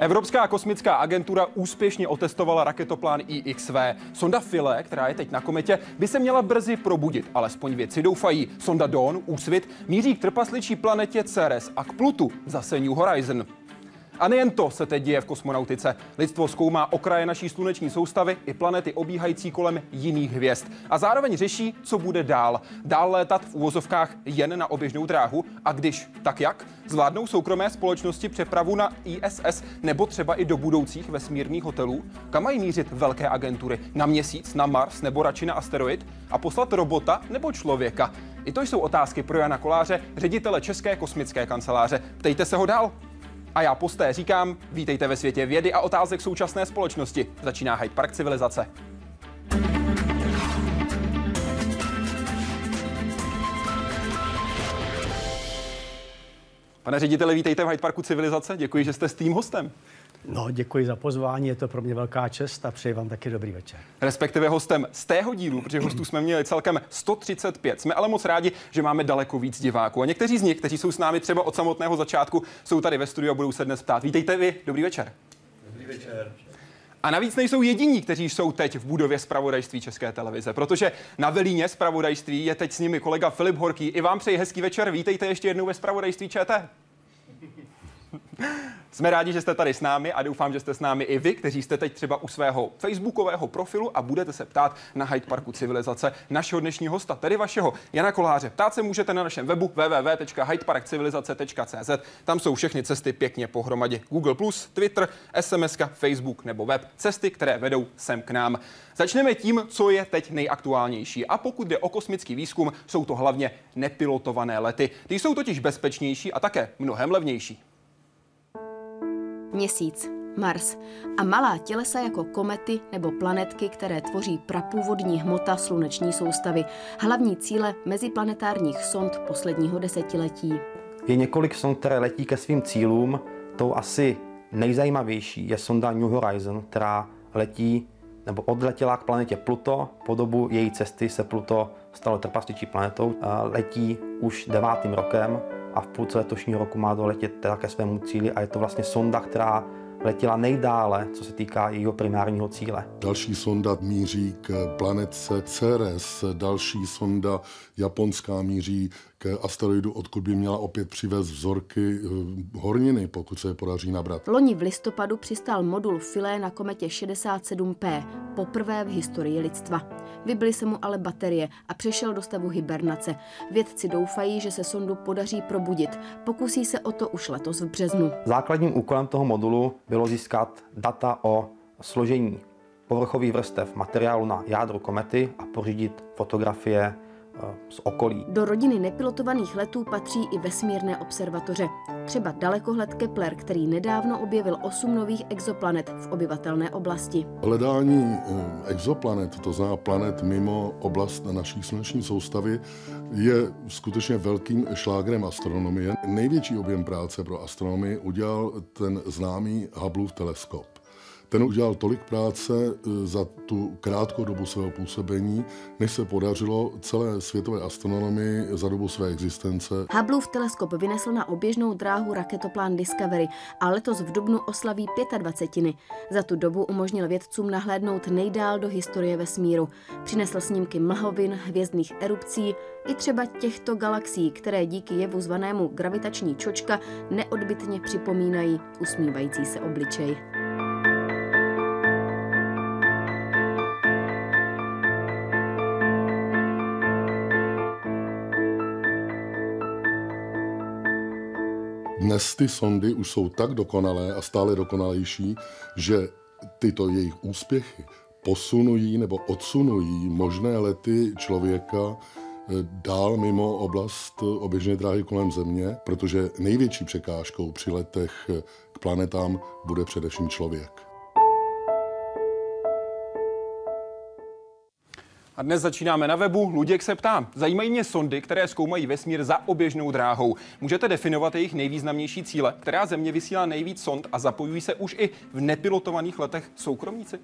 Evropská kosmická agentura úspěšně otestovala raketoplan IXV. Sonda Philae, která je teď na kometě, by se měla brzy probudit, alespoň vědci doufají. Sonda Dawn, Úsvit, míří k trpasličí planetě Ceres a k Plutu, zase New Horizon. A nejen to se teď děje v kosmonautice. Lidstvo zkoumá okraje naší sluneční soustavy i planety obíhající kolem jiných hvězd. A zároveň řeší, co bude dál. Dál létat v úvozovkách jen na oběžnou dráhu. A když, tak jak? Zvládnou soukromé společnosti přepravu na ISS nebo třeba i do budoucích vesmírných hotelů? Kam mají mířit velké agentury? Na měsíc, na Mars nebo radši na asteroid? A poslat robota nebo člověka? I to jsou otázky pro Jana Koláře, ředitele České kosmické kanceláře. Ptejte se ho dál. A já posté říkám, vítejte ve světě vědy a otázek současné společnosti. Začíná Hyde Park civilizace. Pane řediteli, vítejte v Hyde Parku civilizace. Děkuji, že jste s tým hostem. No, děkuji za pozvání, je to pro mě velká čest a přeji vám taky dobrý večer. Respektive hostem z tého dílu, protože hostů jsme měli celkem 135. Jsme ale moc rádi, že máme daleko víc diváků. A někteří z nich, kteří jsou s námi třeba od samotného začátku, jsou tady ve studiu a budou se dnes ptát. Vítejte vy, dobrý večer. Dobrý večer. A navíc nejsou jediní, kteří jsou teď v budově zpravodajství České televize, protože na velíně zpravodajství je teď s nimi kolega Filip Horký. I vám přeji hezký večer, vítejte ještě jednou ve zpravodajství ČT. Jsme rádi, že jste tady s námi a doufám, že jste s námi i vy, kteří jste teď třeba u svého facebookového profilu a budete se ptát na Hyde Parku civilizace našeho dnešního hosta, tedy vašeho Jana Koláře. Ptát se můžete na našem webu www.hydeparkcivilizace.cz. Tam jsou všechny cesty pěkně pohromadě. Google+, Twitter, SMS, Facebook nebo web. Cesty, které vedou sem k nám. Začneme tím, co je teď nejaktuálnější. A pokud jde o kosmický výzkum, jsou to hlavně nepilotované lety. Ty jsou totiž bezpečnější a také mnohem levnější. Měsíc, Mars a malá tělesa jako komety nebo planetky, které tvoří prapůvodní hmota sluneční soustavy, hlavní cíle meziplanetárních sond posledního desetiletí. Je několik sond, které letí ke svým cílům. Tou asi nejzajímavější je sonda New Horizon, která letí nebo odletěla k planetě Pluto. Po dobu její cesty se Pluto stalo trpasličí planetou. Letí už devátým rokem a v půlce letošního roku má doletět teda ke svému cíli a je to vlastně sonda, která letěla nejdále, co se týká jejího primárního cíle. Další sonda míří k planetce Ceres, další sonda japonská míří k asteroidu, odkud by měla opět přivést vzorky eh, horniny, pokud se je podaří nabrat. Loni v listopadu přistál modul Philae na kometě 67P, poprvé v historii lidstva. Vybily se mu ale baterie a přešel do stavu hibernace. Vědci doufají, že se sondu podaří probudit. Pokusí se o to už letos v březnu. Základním úkolem toho modulu bylo získat data o složení povrchových vrstev materiálu na jádro komety a pořídit fotografie z okolí. Do rodiny nepilotovaných letů patří i vesmírné observatoře. Třeba dalekohled Kepler, který nedávno objevil osm nových exoplanet v obyvatelné oblasti. Hledání eh, exoplanet, to znamená planet mimo oblast naší sluneční soustavy, je skutečně velkým šlágrem astronomie. Největší objem práce pro astronomii udělal ten známý Hubbleův teleskop. Ten udělal tolik práce e, za tu krátkou dobu svého působení, než se podařilo celé světové astronomii za dobu své existence. Hubbleův teleskop vynesl na oběžnou dráhu raketoplán Discovery a letos v Dubnu oslaví 25. Za tu dobu umožnil vědcům nahlédnout nejdál do historie vesmíru. Přinesl snímky mlhovin, hvězdných erupcí i třeba těchto galaxií, které díky jevu zvanému gravitační čočka neodbitně připomínají usmívající se obličej. Dnes ty sondy už jsou tak dokonalé a stále dokonalejší, že tyto jejich úspěchy posunují nebo odsunují možné lety člověka eh, dál mimo oblast oběžné dráhy kolem Země, protože největší překážkou při letech k planetám bude především člověk. A dnes začínáme na webu. Luděk se ptá. Zajímají mě sondy, které zkoumají vesmír za oběžnou dráhou. Můžete definovat jejich nejvýznamnější cíle? Která země vysílá nejvíc sond a zapojují se už i v nepilotovaných letech soukromníci?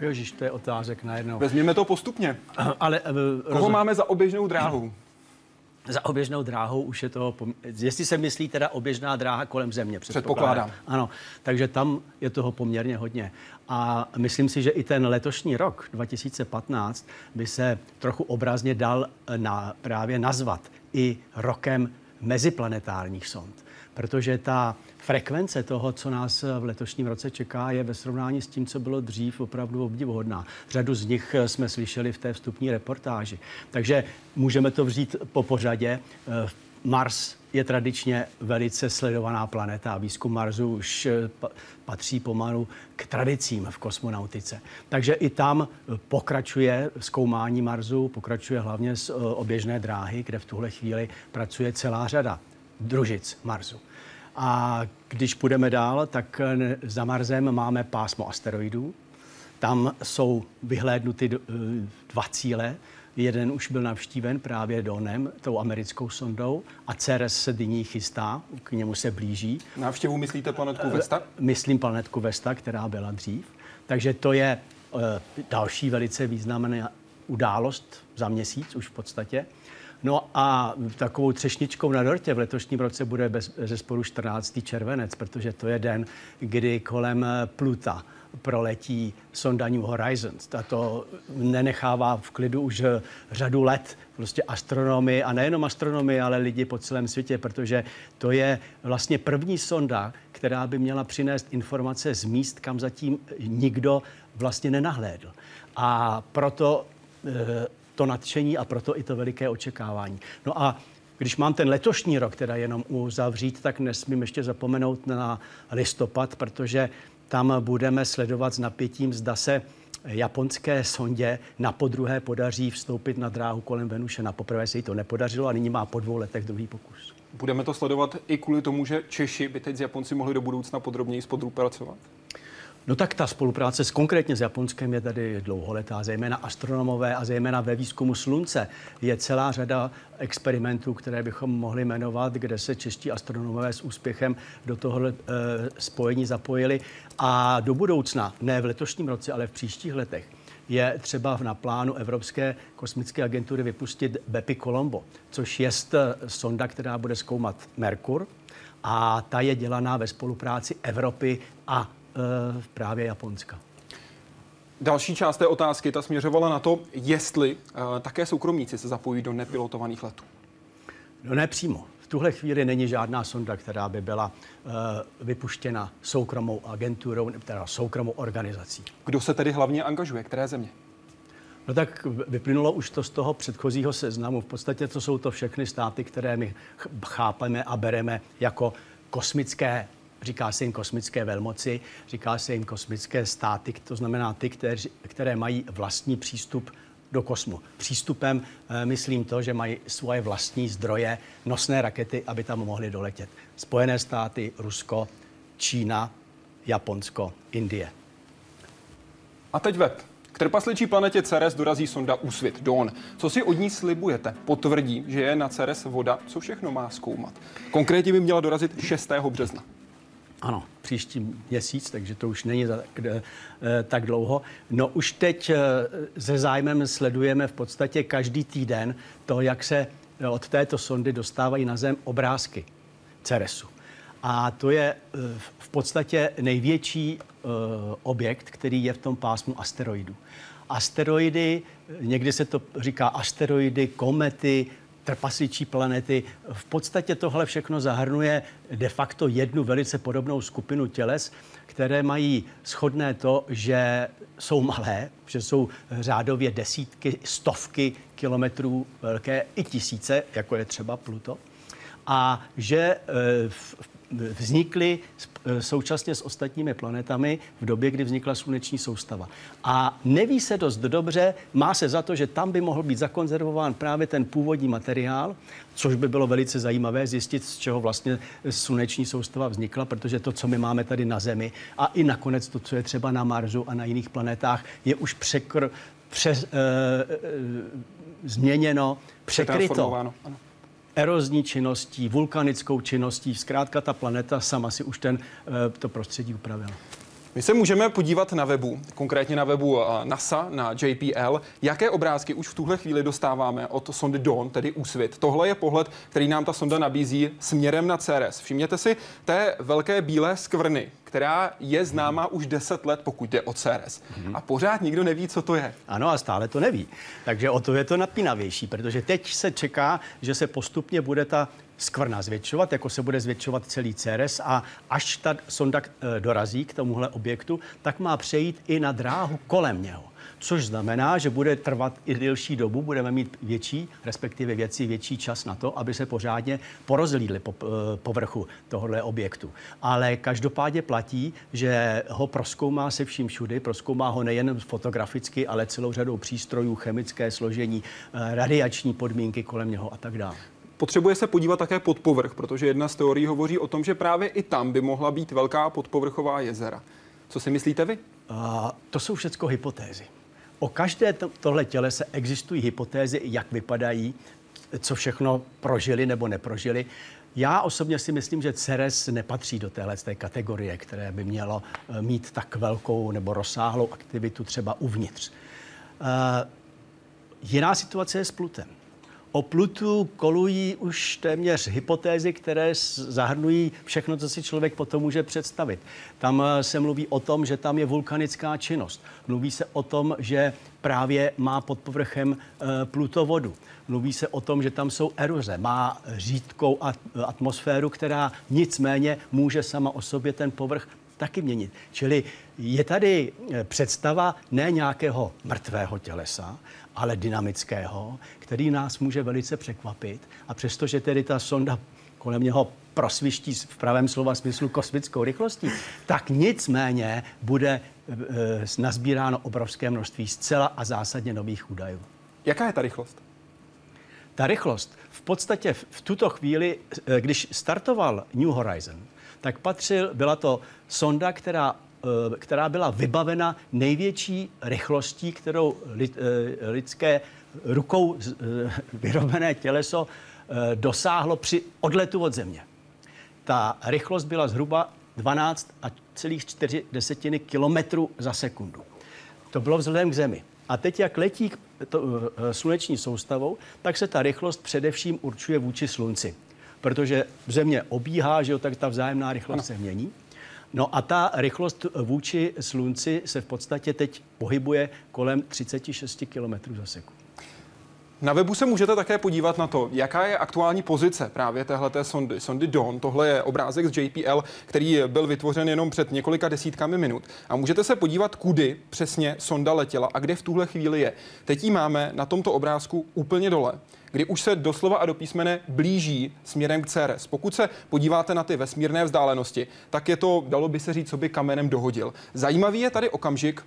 Ježíš, to je otázek najednou. Vezměme to postupně. Ale, uh, Koho rozum... máme za oběžnou dráhou? za oběžnou dráhou už je to, jestli se myslí teda oběžná dráha kolem země. Předpokládám. Ano, takže tam je toho poměrně hodně. A myslím si, že i ten letošní rok 2015 by se trochu obrazně dal na, právě nazvat i rokem meziplanetárních sond. Protože ta frekvence toho, co nás v letošním roce čeká, je ve srovnání s tím, co bylo dřív, opravdu obdivuhodná. Řadu z nich jsme slyšeli v té vstupní reportáži. Takže můžeme to vzít po pořadě. Mars je tradičně velice sledovaná planeta a výzkum Marsu už eh, patří pomalu k tradicím v kosmonautice. Takže i tam pokračuje zkoumání Marsu, pokračuje hlavně z eh, oběžné dráhy, kde v tuhle chvíli pracuje celá řada družic Marsu. A když půjdeme dál, tak eh, za Marsem máme pásmo asteroidů. Tam jsou vyhlédnuty dva cíle. Jeden už byl navštíven právě Donem, tou americkou sondou, a Ceres se nyní chystá, k němu se blíží. Návštěvu myslíte planetku Vesta? Myslím planetku Vesta, která byla dřív. Takže to je uh, další velice významná událost za měsíc už v podstatě. No a takovou třešničkou na dortě v letošním roce bude bez, ze sporu 14. červenec, protože to je den, kdy kolem Pluta proletí sonda New Horizons. Tato nenechává v klidu už řadu let prostě astronomy a nejenom astronomy, ale lidi po celém světě, protože to je vlastně první sonda, která by měla přinést informace z míst, kam zatím nikdo vlastně nenahlédl. A proto e, to nadšení a proto i to veliké očekávání. No a když mám ten letošní rok teda jenom uzavřít, tak nesmím ještě zapomenout na listopad, protože tam budeme sledovat s napětím, zda se japonské sondě na podruhé podaří vstoupit na dráhu kolem Venuše. Na poprvé se jí to nepodařilo a nyní má po dvou letech druhý pokus. Budeme to sledovat i kvůli tomu, že Češi by teď s Japonci mohli do budoucna podrobněji spolupracovat? No tak ta spolupráce s konkrétně s Japonskem je tady dlouholetá, zejména astronomové a zejména ve výzkumu slunce. Je celá řada experimentů, které bychom mohli jmenovat, kde se čeští astronomové s úspěchem do tohohle e, spojení zapojili. A do budoucna, ne v letošním roce, ale v příštích letech, je třeba na plánu Evropské kosmické agentury vypustit BEPI Colombo, což je sonda, která bude zkoumat Merkur. A ta je dělaná ve spolupráci Evropy a právě Japonska. Další část té otázky ta směřovala na to, jestli e, také soukromníci se zapojí do nepilotovaných letů. No ne přímo. V tuhle chvíli není žádná sonda, která by byla uh, vypuštěna soukromou agenturou, teda soukromou organizací. Kdo se tedy hlavně angažuje? Které země? No tak vyplynulo už to z toho předchozího seznamu. V podstatě to jsou to všechny státy, které my chápeme a bereme jako kosmické Říká se jim kosmické velmoci, říká se jim kosmické státy, to znamená ty, které, mají vlastní přístup do kosmu. Přístupem e, myslím to, že mají svoje vlastní zdroje, nosné rakety, aby tam mohly doletět. Spojené státy, Rusko, Čína, Japonsko, Indie. A teď web. K trpasličí planetě Ceres dorazí sonda Úsvit Dawn. Co si od ní slibujete? Potvrdí, že je na Ceres voda. Co všechno má zkoumat? Konkrétně by měla dorazit 6. března. Ano, příští měsíc, takže to už není tak, eh, tak dlouho. No už teď eh, se zájmem sledujeme v podstatě každý týden to, jak se eh, od této sondy dostávají na Zem obrázky Ceresu. A to je v podstatě největší objekt, který je v tom pásmu asteroidů. Asteroidy, někdy se to říká asteroidy, komety, trpasličí planety. V podstatě tohle všechno zahrnuje de facto jednu velice podobnou skupinu těles, které mají shodné to, že jsou malé, že jsou řádově desítky, stovky kilometrů velké, i tisíce, jako je třeba Pluto, a že eh, v vznikly e, současně s ostatními planetami v době, kdy vznikla sluneční soustava. A neví se dost dobře, má se za to, že tam by mohl být zakonzervován právě ten původní materiál, což by bylo velice zajímavé zjistit, z čeho vlastně sluneční soustava vznikla, protože to, co my máme tady na Zemi a i nakonec to, co je třeba na Marsu a na jiných planetách, je už překr, přes, e, e, změněno, překryto. Erozní činností, vulkanickou činností. Zkrátka ta planeta sama si už ten, eh, to prostředí upravila. My se můžeme podívat na webu, konkrétně na webu eh, NASA, na JPL, jaké obrázky už v tuhle chvíli dostáváme od sondy Dawn, tedy Úsvit. Tohle je pohled, který nám ta sonda nabízí směrem na Ceres. Všimněte si té velké bílé skvrny, která je známá už 10 let, pokud jde o Ceres. A pořád nikdo neví, co to je. Ano, a stále to neví. Takže o to je to napínavější, protože teď se čeká, že se postupně bude ta skvrna zvětšovat, jako se bude zvětšovat celý Ceres a až ta sonda eh, dorazí k tomuhle objektu, tak má přejít i na dráhu kolem něho. Což znamená, že bude trvat i delší dobu, budeme mít větší, respektive věci větší čas na to, aby se pořádně porozlídli po eh, povrchu tohohle objektu. Ale každopádně platí, že ho proskoumá se vším všudy, proskoumá ho nejen fotograficky, ale celou řadou přístrojů, chemické složení, eh, radiační podmínky kolem něho a tak dále potřebuje se podívat také pod povrch, protože jedna z teorií hovoří o tom, že právě i tam by mohla být velká podpovrchová jezera. Co si myslíte vy? Uh, to jsou všechno hypotézy. O každé to, tohle tělese existují hypotézy, jak vypadají, co všechno prožili nebo neprožili. Já osobně si myslím, že Ceres nepatří do téhle té kategorie, které by mělo eh, mít tak velkou nebo rozsáhlou aktivitu třeba uvnitř. Uh, jiná situace je s Plutem. O Plutu kolují už téměř hypotézy, které zahrnují všechno, co si člověk potom může představit. Tam eh, se mluví o tom, že tam je vulkanická činnost. Mluví se o tom, že právě má pod povrchem eh, plutovodu. Mluví se o tom, že tam jsou eroze, má řídkou atmosféru, která nicméně může sama o sobě ten povrch taky měnit. Čili je tady eh, představa ne nějakého mrtvého tělesa, ale dynamického, který nás může velice překvapit. A přestože tedy ta sonda kolem něho prosviští v pravém slova smyslu kosmickou rychlostí, tak nicméně bude e, nazbíráno obrovské množství zcela a zásadně nových údajů. Jaká je ta rychlost? Ta rychlost v podstatě v, v tuto chvíli, e, když startoval New Horizon, tak patřil, byla to sonda, která která byla vybavena největší rychlostí, kterou lid, eh, lidské rukou eh, vyrobené těleso dosáhlo při odletu od Země. Ta rychlost byla zhruba 12,4 desetiny kilometru za sekundu. To bylo vzhledem k Zemi. A teď, jak letí to, sluneční soustavou, tak se ta rychlost především určuje vůči Slunci. Protože Země obíhá, že jo, tak ta vzájemná rychlost se mění. No a ta rychlost vůči slunci se v podstatě teď pohybuje kolem 36 km za sekundu. Na webu se můžete také podívat na to, jaká je aktuální pozice právě téhleté sondy, sondy Dawn. Tohle je obrázek z JPL, který byl vytvořen jenom před několika desítkami minut. A můžete se podívat, kudy přesně sonda letěla a kde v tuhle chvíli je. Teď ji máme na tomto obrázku úplně dole kdy už se doslova a do písmene blíží směrem k Ceres. Pokud se podíváte na ty vesmírné vzdálenosti, tak je to, dalo by se říct, co by kamenem dohodil. Zajímavý je tady okamžik,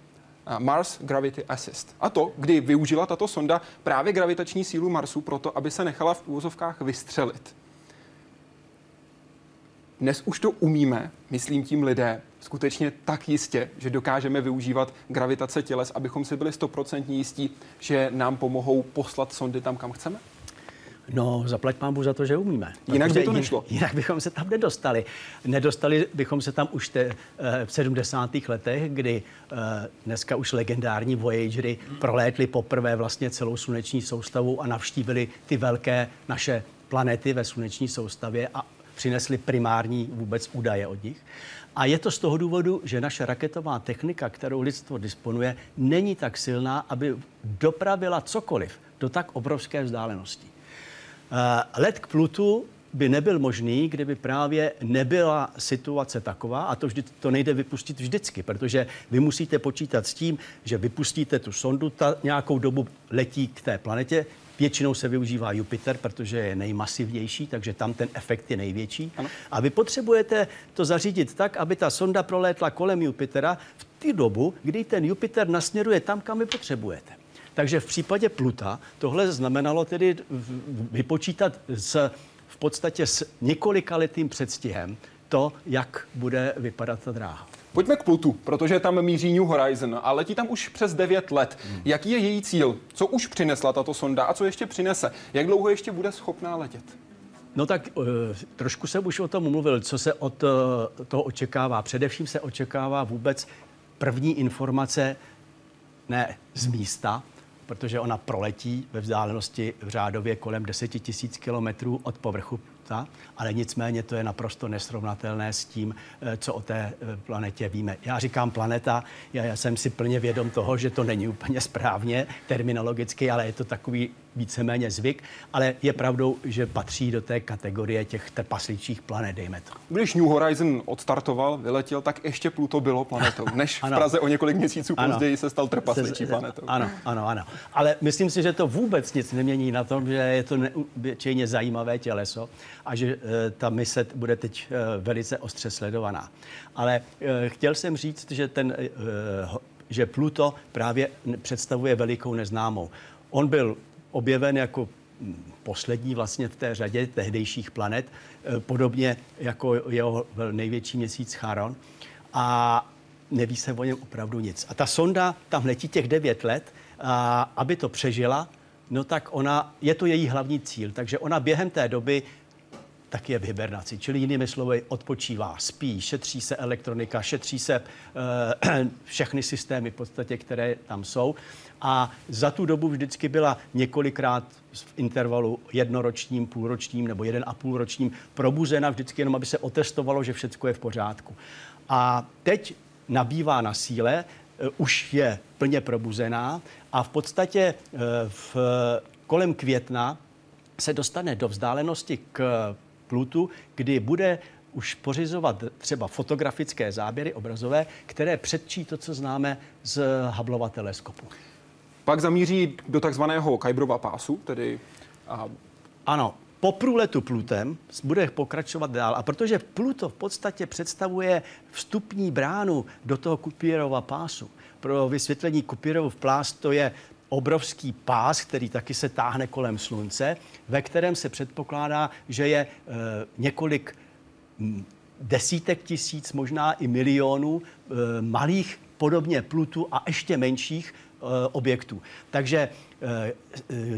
eh, Mars Gravity Assist. A to, kdy využila tato sonda právě gravitační sílu Marsu proto, aby se nechala v úvozovkách vystřelit. Dnes už to umíme, myslím tím lidé, skutečně tak jistě, že dokážeme využívat gravitace těles, abychom si byli stoprocentně jistí, že nám pomohou poslat sondy tam, kam chceme? No, zaplať pámbu za to, že umíme. Jinak by to nešlo. Jinak bychom se tam nedostali. Nedostali bychom se tam už te, eh, v 70. letech, kdy eh, dneska už legendární Voyagery prolétly poprvé vlastně celou sluneční soustavu a navštívili ty velké naše planety ve sluneční soustavě a přinesli primární vůbec údaje od nich. A je to z toho důvodu, že naše raketová technika, kterou lidstvo disponuje, není tak silná, aby dopravila cokoliv do tak obrovské vzdálenosti. Eh, let k Plutu by nebyl možný, kdyby právě nebyla situace taková, a to, vždy, to nejde vypustit vždycky, protože vy musíte počítat s tím, že vypustíte tu sondu, ta nějakou dobu letí k té planetě, Většinou se využívá Jupiter, protože je nejmasivnější, takže tam ten efekt je největší. Ano. A vy potřebujete to zařídit tak, aby ta sonda prolétla kolem Jupitera v tu dobu, kdy ten Jupiter nasměruje tam, kam vy potřebujete. Takže v případě Pluta tohle znamenalo tedy vypočítat s, v podstatě s několika letým předstihem to, jak bude vypadat ta dráha. Pojďme k Plutu, protože tam míří New Horizon a letí tam už přes 9 let. Hmm. Jaký je její cíl? Co už přinesla tato sonda a co ještě přinese? Jak dlouho ještě bude schopná letět? No tak uh, trošku jsem už o tom mluvil, co se od uh, toho očekává. Především se očekává vůbec první informace ne z místa, protože ona proletí ve vzdálenosti v řádově kolem 10 000 kilometrů od povrchu ale nicméně to je naprosto nesrovnatelné s tím, eh, co o té eh, planetě víme. Já říkám planeta, já, já jsem si plně vědom toho, že to není úplně správně terminologicky, ale je to takový víceméně zvyk, ale je pravdou, že patří do té kategorie těch trpasličích planet, dejme to. Když New Horizon odstartoval, vyletěl, tak ještě Pluto bylo planetou, než v Praze o několik měsíců ano. později se stal trpasličí planetou. Ano, ano, ano. Ale myslím si, že to vůbec nic nemění na tom, že je to neobyčejně zajímavé těleso a že ta mise bude teď e, velice ostře sledovaná. Ale e, chtěl jsem říct, že ten že Pluto právě představuje velikou neznámou. On byl objeven jako poslední vlastně v té řadě tehdejších planet, eh, podobně jako jeho největší měsíc Charon. A neví se o něm opravdu nic. A ta sonda tam letí těch devět let, a aby to přežila, no tak ona, je to její hlavní cíl. Takže ona během té doby tak je v hibernaci. Čili jinými slovy, odpočívá, spí, šetří se elektronika, šetří se uh, všechny systémy v podstatě, které tam jsou. A za tu dobu vždycky byla několikrát v intervalu jednoročním, půlročním nebo jeden a půlročním probuzena vždycky jenom, aby se otestovalo, že všechno je v pořádku. A teď nabývá na síle, uh, už je plně probuzená a v podstatě uh, v, kolem května se dostane do vzdálenosti k Plutu, kdy bude už pořizovat třeba fotografické záběry obrazové, které předčí to, co známe z Hubbleova teleskopu. Pak zamíří do takzvaného Kajbrova pásu, tedy... A... Ano, po průletu Plutem bude pokračovat dál. A protože Pluto v podstatě představuje vstupní bránu do toho Kupierova pásu, pro vysvětlení Kupierov pás to je obrovský pás, který taky se táhne kolem slunce, ve kterém se předpokládá, že je e, několik desítek tisíc, možná i milionů e, malých, podobně Plutu a ještě menších e, objektů. Takže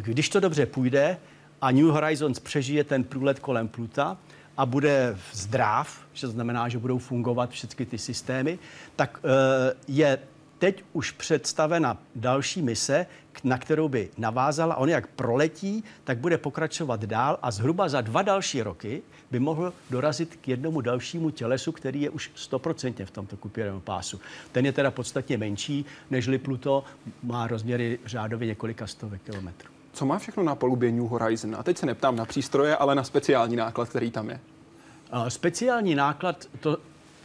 když to dobře půjde a New Horizons přežije ten průlet kolem Pluta, a bude zdrav, že to znamená, že budou fungovat všechny ty systémy, tak je teď už představena další mise, na kterou by navázala. On jak proletí, tak bude pokračovat dál a zhruba za dva další roky by mohl dorazit k jednomu dalšímu tělesu, který je už stoprocentně v tomto kupěrovém pásu. Ten je teda podstatně menší, než Pluto, má rozměry řádově několika stovek kilometrů. Co má všechno na palubě New Horizon? A teď se neptám na přístroje, ale na speciální náklad, který tam je. Speciální náklad, to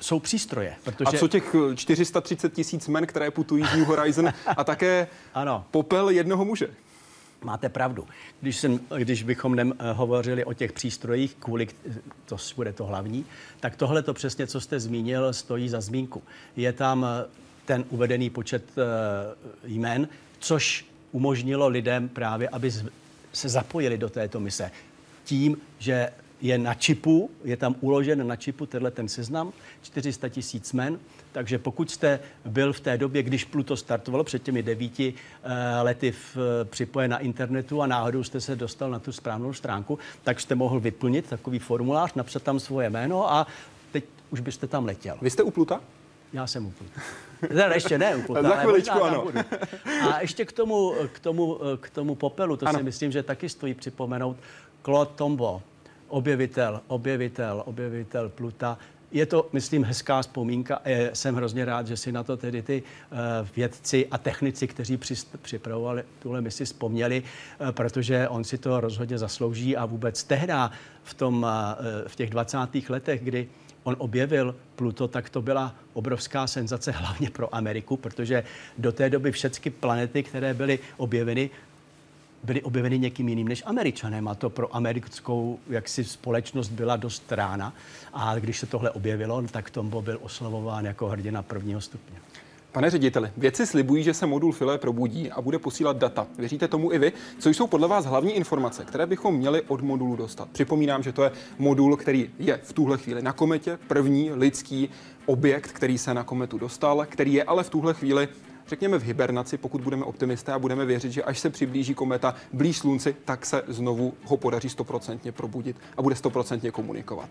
jsou přístroje. Protože... A co těch 430 tisíc men, které putují z New Horizon a také ano. popel jednoho muže? Máte pravdu. Když, jsem, když bychom nem, uh, hovořili o těch přístrojích, kvůli to bude to hlavní, tak tohle to přesně, co jste zmínil, stojí za zmínku. Je tam ten uvedený počet uh, jmen, což umožnilo lidem právě, aby z, se zapojili do této mise tím, že je na čipu, je tam uložen na čipu tenhle ten seznam, 400 tisíc men, takže pokud jste byl v té době, když Pluto startovalo před těmi devíti uh, lety v, připojen na internetu a náhodou jste se dostal na tu správnou stránku, tak jste mohl vyplnit takový formulář, napsat tam svoje jméno a teď už byste tam letěl. Vy jste u Pluta? Já jsem u Pluta. Teda ještě ne u Pluta. Za chviličku, ano. A ještě k tomu, k tomu, k tomu popelu, to ano. si myslím, že taky stojí připomenout. Claude Tombo, objevitel, objevitel, objevitel Pluta. Je to, myslím, hezká vzpomínka. Jsem hrozně rád, že si na to tedy ty uh, vědci a technici, kteří připravovali tuhle misi, vzpomněli, uh, protože on si to rozhodně zaslouží a vůbec tehdy v, tom, uh, v těch 20. letech, kdy on objevil Pluto, tak to byla obrovská senzace hlavně pro Ameriku, protože do té doby všechny planety, které byly objeveny, byly objeveny někým jiným než Američanem a to pro americkou jaksi společnost byla dost rána. A když se tohle objevilo, tak Tombo byl oslavován jako hrdina prvního stupně. Pane řediteli, vědci slibují, že se modul Philae probudí a bude posílat data. Věříte tomu i vy? Co jsou podle vás hlavní informace, které bychom měli od modulu dostat? Připomínám, že to je modul, který je v tuhle chvíli na kometě, první lidský objekt, který se na kometu dostal, který je ale v tuhle chvíli řekněme, v hibernaci, pokud budeme optimisté a budeme věřit, že až se přiblíží kometa blíž slunci, tak se znovu ho podaří stoprocentně probudit a bude stoprocentně komunikovat.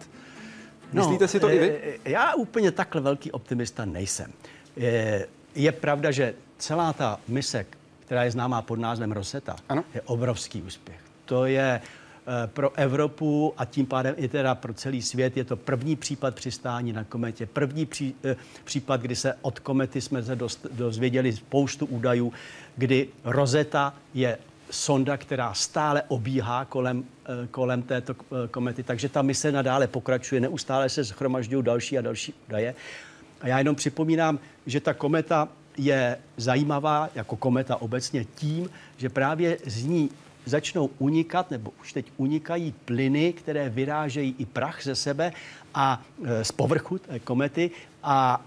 No, Myslíte si to e, i vy? Eh, eh, já úplně takhle velký optimista nejsem. Je, je pravda, že celá ta mise, která je známá pod názvem Rosetta, ano? je obrovský úspěch. To je Eh, pro Evropu a tím pádem i teda pro celý svět. Je to první případ přistání na kometě, první pří, eh, případ, kdy se od komety jsme se dost, dozvěděli spoustu údajů, kdy Rosetta je sonda, která stále obíhá kolem, eh, kolem této komety, takže ta mise nadále pokračuje, neustále se schromažďují další a další údaje. A já jenom připomínám, že ta kometa je zajímavá jako kometa obecně tím, že právě z ní začnou unikat, nebo už teď unikají plyny, které vyrážejí i prach ze sebe a e, z povrchu té komety a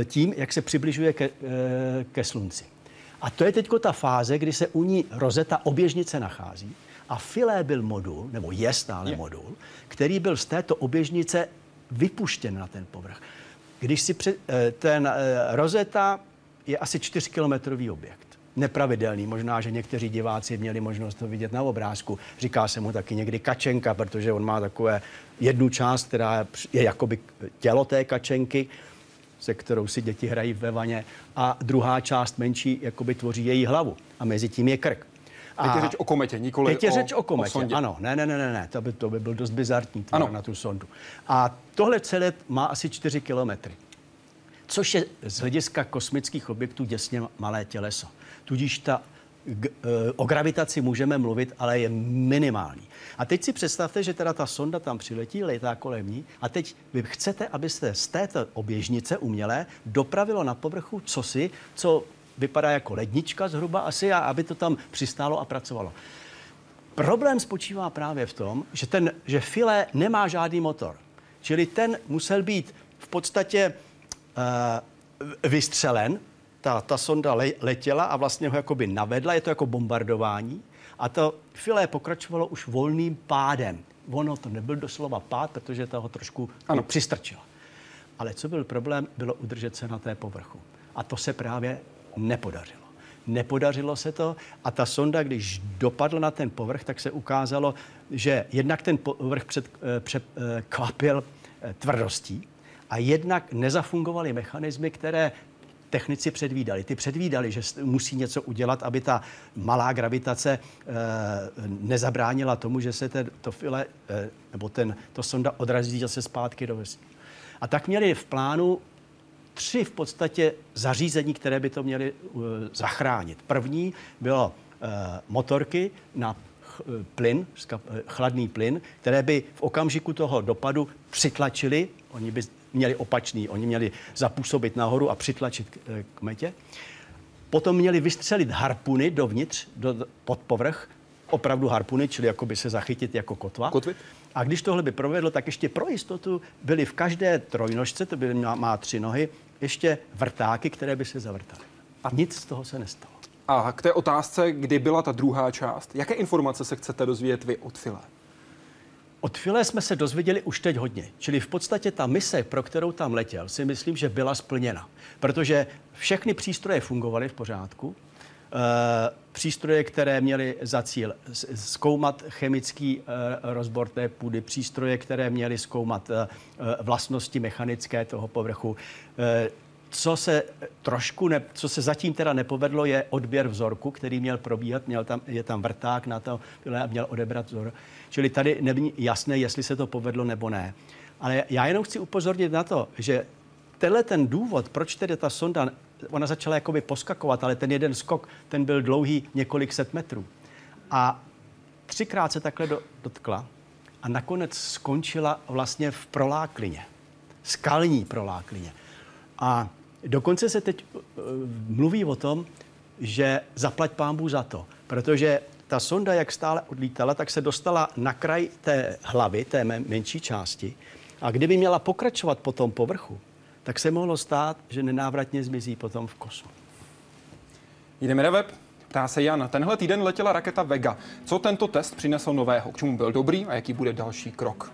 e, tím, jak se přibližuje ke, e, ke slunci. A to je teď ta fáze, kdy se u ní rozeta oběžnice nachází a Filé byl modul, nebo je stále je. modul, který byl z této oběžnice vypuštěn na ten povrch. Když si před, ten rozeta je asi 4 kilometrový objekt nepravidelný. Možná, že někteří diváci měli možnost to vidět na obrázku. Říká se mu taky někdy kačenka, protože on má takové jednu část, která je jakoby tělo té kačenky, se kterou si děti hrají ve vaně, a druhá část menší jakoby tvoří její hlavu. A mezi tím je krk. A teď je řeč o kometě, nikoli teď je řeč o, o kometě, o ano. Ne, ne, ne, ne, ne, to by, to by byl dost bizarní tvar na tu sondu. A tohle celé má asi 4 kilometry, což je z hlediska kosmických objektů děsně malé těleso tudíž ta eh, o gravitaci můžeme mluvit, ale je minimální. A teď si představte, že teda ta sonda tam přiletí, letá kolem ní a teď vy chcete, abyste z této oběžnice umělé dopravilo na povrchu cosi, co vypadá jako lednička zhruba asi, a aby to tam přistálo a pracovalo. Problém spočívá právě v tom, že, ten, že filé nemá žádný motor. Čili ten musel být v podstatě vystřelen ta, ta sonda le, letěla a vlastně ho jakoby navedla, je to jako bombardování. A to filé pokračovalo už volným pádem. Ono to nebyl doslova pád, protože to ho trošku ano. přistrčila. Ale co byl problém, bylo udržet se na té povrchu. A to se právě nepodařilo. Nepodařilo se to a ta sonda, když dopadla na ten povrch, tak se ukázalo, že jednak ten povrch před, eh, překvapil eh, tvrdostí a jednak nezafungovaly mechanismy, které technici předvídali. Ty předvídali, že musí něco udělat, aby ta malá gravitace e, nezabránila tomu, že se ten, to file, e, nebo ten, to sonda odrazí zase zpátky do vesmíru. A tak měli v plánu tři v podstatě zařízení, které by to měly uh, zachránit. První bylo uh, motorky na plyn, chladný plyn, které by v okamžiku toho dopadu přitlačili, oni by měli opačný. Oni měli zapůsobit nahoru a přitlačit k, eh, k metě. Potom měli vystřelit harpuny dovnitř, do, pod povrch, opravdu harpuny, čili jako by se zachytit jako kotva. Kotvit? A když tohle by provedlo, tak ještě pro jistotu byly v každé trojnožce, to by má, má tři nohy, ještě vrtáky, které by se zavrtaly. A nic z toho se nestalo. A k té otázce, kdy byla ta druhá část, jaké informace se chcete dozvědět vy od File? Od File jsme se dozvěděli už teď hodně. Čili v podstatě ta mise, pro kterou tam letěl, si myslím, že byla splněna. Protože všechny přístroje fungovaly v pořádku. E, přístroje, které měly za cíl zkoumat chemický e, rozbor té půdy, přístroje, které měly zkoumat e, vlastnosti mechanické toho povrchu. Co se trošku, ne, co se zatím teda nepovedlo, je odběr vzorku, který měl probíhat, měl tam, je tam vrták na to, měl odebrat vzor. Čili tady není jasné, jestli se to povedlo nebo ne. Ale já jenom chci upozornit na to, že tenhle ten důvod, proč tedy ta sonda, ona začala jakoby poskakovat, ale ten jeden skok, ten byl dlouhý několik set metrů. A třikrát se takhle do, dotkla a nakonec skončila vlastně v proláklině. Skalní proláklině. A dokonce se teď uh, mluví o tom, že zaplať pámbu za to, protože ta sonda, jak stále odlítala, tak se dostala na kraj té hlavy, té menší části. A kdyby měla pokračovat po tom povrchu, tak se mohlo stát, že nenávratně zmizí potom v kosmu. Jdeme na web. Ptá se Jan, tenhle týden letěla raketa Vega. Co tento test přinesl nového? K čemu byl dobrý a jaký bude další krok?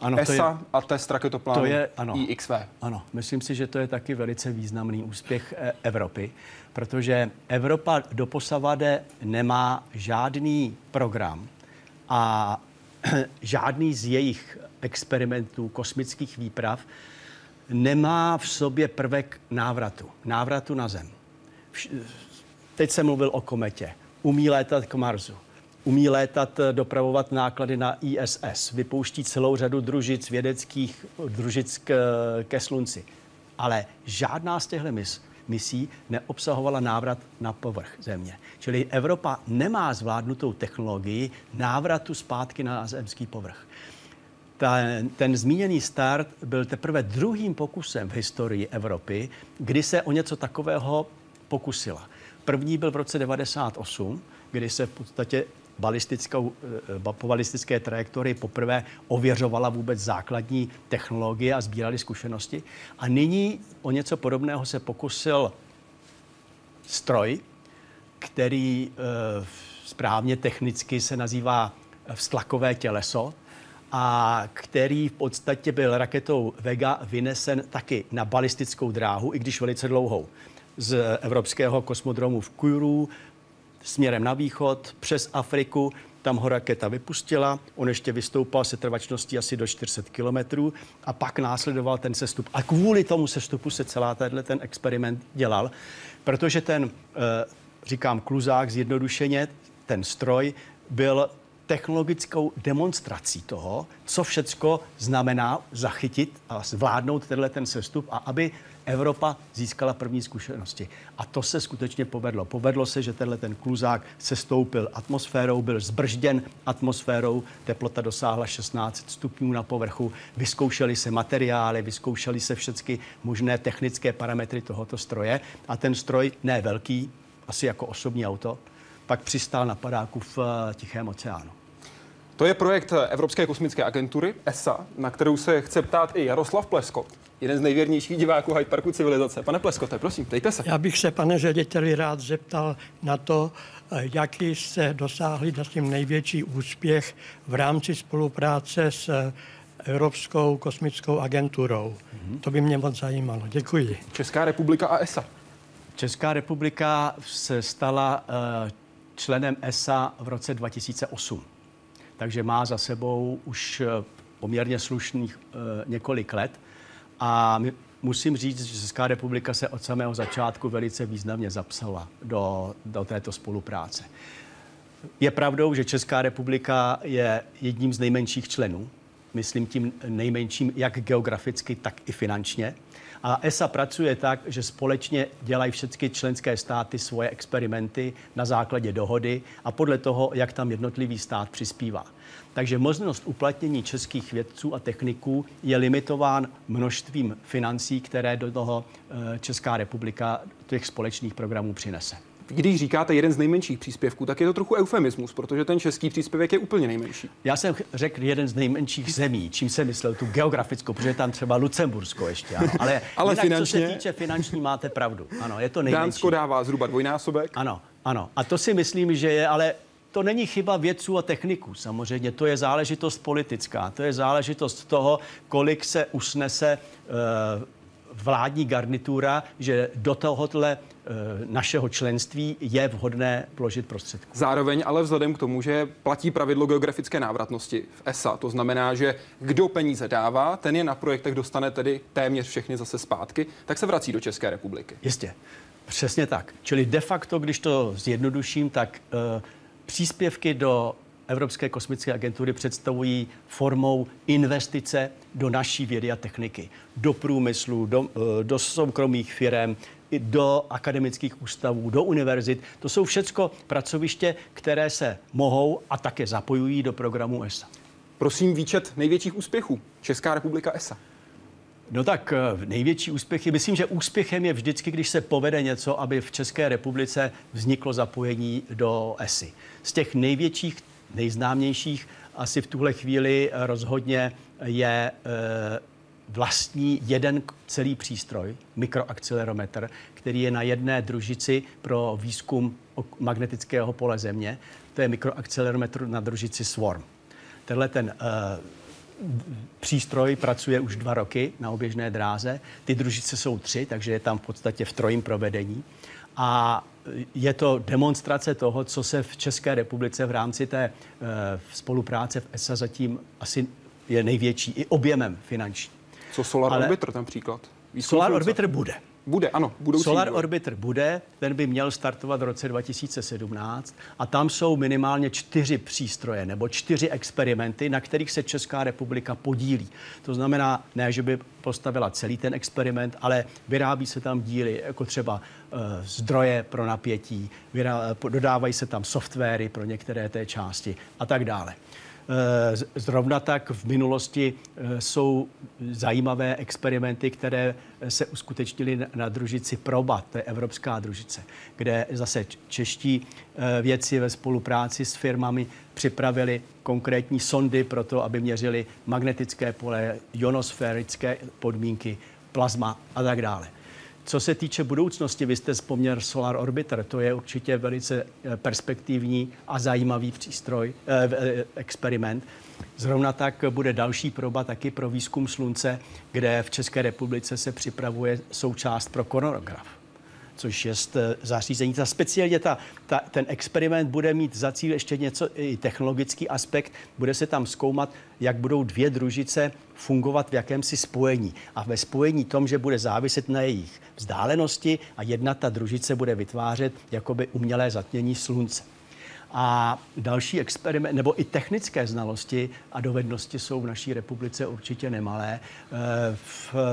Ano, ESA je, a test raketoplánu to je, ano, IXV. Ano, myslím si, že to je taky velice významný úspěch e, Evropy, protože Evropa doposavade nemá žádný program a žádný z jejich experimentů, kosmických výprav, nemá v sobě prvek návratu, návratu na Zem. Teď jsem mluvil o kometě. Umí létat k Marsu. Umí létat, eh, dopravovat náklady na ISS. Vypouští celou řadu družic vědeckých, družic k, ke slunci. Ale žádná z těchto mis, misí neobsahovala návrat na povrch země. Čili Evropa nemá zvládnutou technologii návratu zpátky na zemský povrch. Ta, ten zmíněný start byl teprve druhým pokusem v historii Evropy, kdy se o něco takového pokusila. První byl v roce 98, kdy se v podstatě balistickou, eh, po balistické trajektorii poprvé ověřovala vůbec základní technologie a sbírali zkušenosti. A nyní o něco podobného se pokusil stroj, který e, správně technicky se nazývá vztlakové těleso, a který v podstatě byl raketou Vega vynesen taky na balistickou dráhu, i když velice dlouhou. Z evropského kosmodromu v Kuru směrem na východ, přes Afriku, tam ho raketa vypustila, on ještě vystoupal se trvačností asi do 400 kilometrů a pak následoval ten sestup. A kvůli tomu sestupu se celá tenhle ten experiment dělal, protože ten, eh, říkám, kluzák zjednodušeně, ten stroj byl technologickou demonstrací toho, co všecko znamená zachytit a zvládnout tenhle ten sestup a aby Evropa získala první zkušenosti. A to se skutečně povedlo. Povedlo se, že tenhle ten kluzák se stoupil atmosférou, byl zbržděn atmosférou, teplota dosáhla 16 stupňů na povrchu, vyzkoušely se materiály, vyzkoušely se všechny možné technické parametry tohoto stroje a ten stroj, ne velký, asi jako osobní auto, pak přistál na padáku v eh, Tichém oceánu. To je projekt Evropské kosmické agentury ESA, na kterou se chce ptát i Jaroslav Plesko, jeden z nejvěrnějších diváků Hyde Parku civilizace. Pane Pleskote, prosím, ptejte se. Já bych se, pane řediteli, rád zeptal na to, eh, jaký jste dosáhli na tím největší úspěch v rámci spolupráce s eh, Evropskou kosmickou agenturou. Mm-hmm. To by mě moc zajímalo. Děkuji. Česká republika a ESA. Česká republika se stala uh, členem ESA v roce 2008 takže má za sebou už eh, poměrně slušných několik let. A my, musím říct, že Česká republika se od samého začátku velice významně zapsala do, do této spolupráce. Je pravdou, že Česká republika je jedním z nejmenších členů, myslím tím nejmenším jak geograficky, tak i finančně. A ESA pracuje tak, že společně dělají všechny členské státy svoje experimenty na základě dohody a podle toho, jak tam jednotlivý stát přispívá. Takže možnost uplatnění českých vědců a techniků je limitován množstvím financí, které do toho eh, Česká republika těch společných programů přinese. Když říkáte jeden z nejmenších příspěvků, tak je to trochu eufemismus, protože ten český příspěvek je úplně nejmenší. Já jsem řekl jeden z nejmenších zemí, čím jsem myslel tu geografickou, protože je tam třeba Lucembursko ještě. Ano. Ale, Ale jinak, finančně... co se týče finanční, máte pravdu. Ano, je to nejmenší. Dánsko dává zhruba dvojnásobek. Ano, ano. A to si myslím, že je, ale to není chyba vědců a techniků. Samozřejmě to je záležitost politická. To je záležitost toho, kolik se usnese uh, vládní garnitura, že do tohohle e, našeho členství je vhodné vložit prostředky. Zároveň ale vzhledem k tomu, že platí pravidlo geografické návratnosti v ESA, to znamená, že kdo peníze dává, ten je na projektech dostane tedy téměř všechny zase zpátky, tak se vrací do České republiky. Jistě. Přesně tak. Čili de facto, když to zjednoduším, tak uh, příspěvky do Evropské kosmické agentury představují formou investice do naší vědy a techniky, do průmyslu, do, eh, do soukromých firm, do akademických ústavů, do univerzit. To jsou všechno pracoviště, které se mohou a také zapojují do programu ESA. Prosím výčet největších úspěchů Česká republika ESA. No tak eh, největší úspěchy, myslím, že úspěchem je vždycky, když se povede něco, aby v České republice vzniklo zapojení do ESI. Z těch největších nejznámějších asi v tuhle chvíli rozhodně je eh, vlastní jeden celý přístroj, mikroakcelerometr, který je na jedné družici pro výzkum magnetického pole Země. To je mikroakcelerometr na družici SWARM. Tenhle ten uh, přístroj pracuje už dva roky na oběžné dráze. Ty družice jsou tři, takže je tam v podstatě v trojím provedení. A je to demonstrace toho, co se v České republice v rámci té uh, spolupráce v ESA zatím asi je největší i objemem finanční. Co Solar Ale Orbiter například? Solar Orbiter bude. Bude, ano. Budoucí Solar vývoj. Orbiter bude, ten by měl startovat v roce 2017 a tam jsou minimálně čtyři přístroje nebo čtyři experimenty, na kterých se Česká republika podílí. To znamená, ne, že by postavila celý ten experiment, ale vyrábí se tam díly, jako třeba uh, zdroje pro napětí, vyrá, dodávají se tam softwary pro některé té části a tak dále. Eh, zrovna tak v minulosti eh, jsou zajímavé experimenty, které se uskutečnily na družici Proba, to je evropská družice, kde zase čeští eh, věci ve spolupráci s firmami připravili konkrétní sondy pro to, aby měřili magnetické pole, ionosférické podmínky, plazma a tak dále. Co se týče budoucnosti, vy jste vzpomněl Solar Orbiter, to je určitě velice eh, perspektivní a zajímavý přístroj, eh, eh, experiment. Zrovna tak bude další proba taky pro výzkum slunce, kde v České republice se připravuje součást pro koronograf což je zařízení. Ta speciálně ta, ta, ten experiment bude mít za cíl ještě něco, i technologický aspekt. Bude se tam zkoumat, jak budou dvě družice fungovat v jakémsi spojení. A ve spojení tom, že bude záviset na jejich vzdálenosti a jedna ta družice bude vytvářet jakoby umělé zatmění slunce. A další experiment, nebo i technické znalosti a dovednosti jsou v naší republice určitě nemalé. E,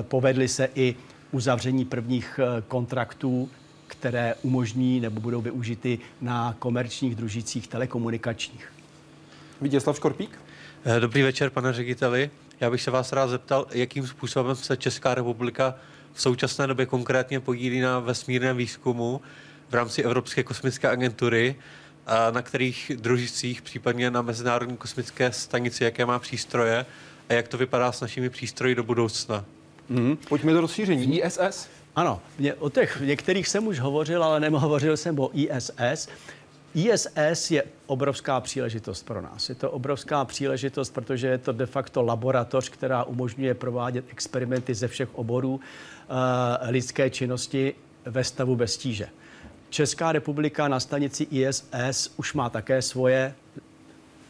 povedly se i uzavření prvních eh, kontraktů, které umožní nebo budou využity na komerčních družicích telekomunikačních. Vítězslav Škorpík? Eh, dobrý večer, pane řediteli. Já bych se vás rád zeptal, jakým způsobem se Česká republika v současné době konkrétně podílí na vesmírném výzkumu v rámci Evropské kosmické agentury, a na kterých družicích, případně na Mezinárodní kosmické stanici, jaké má přístroje a jak to vypadá s našimi přístroji do budoucna. Mm. Pojďme do rozšíření. ISS? Ano, mě, o těch některých jsem už hovořil, ale nehovořil jsem o ISS. ISS je obrovská příležitost pro nás. Je to obrovská příležitost, protože je to de facto laboratoř, která umožňuje provádět experimenty ze všech oborů uh, lidské činnosti ve stavu bez tíže. Česká republika na stanici ISS už má také svoje,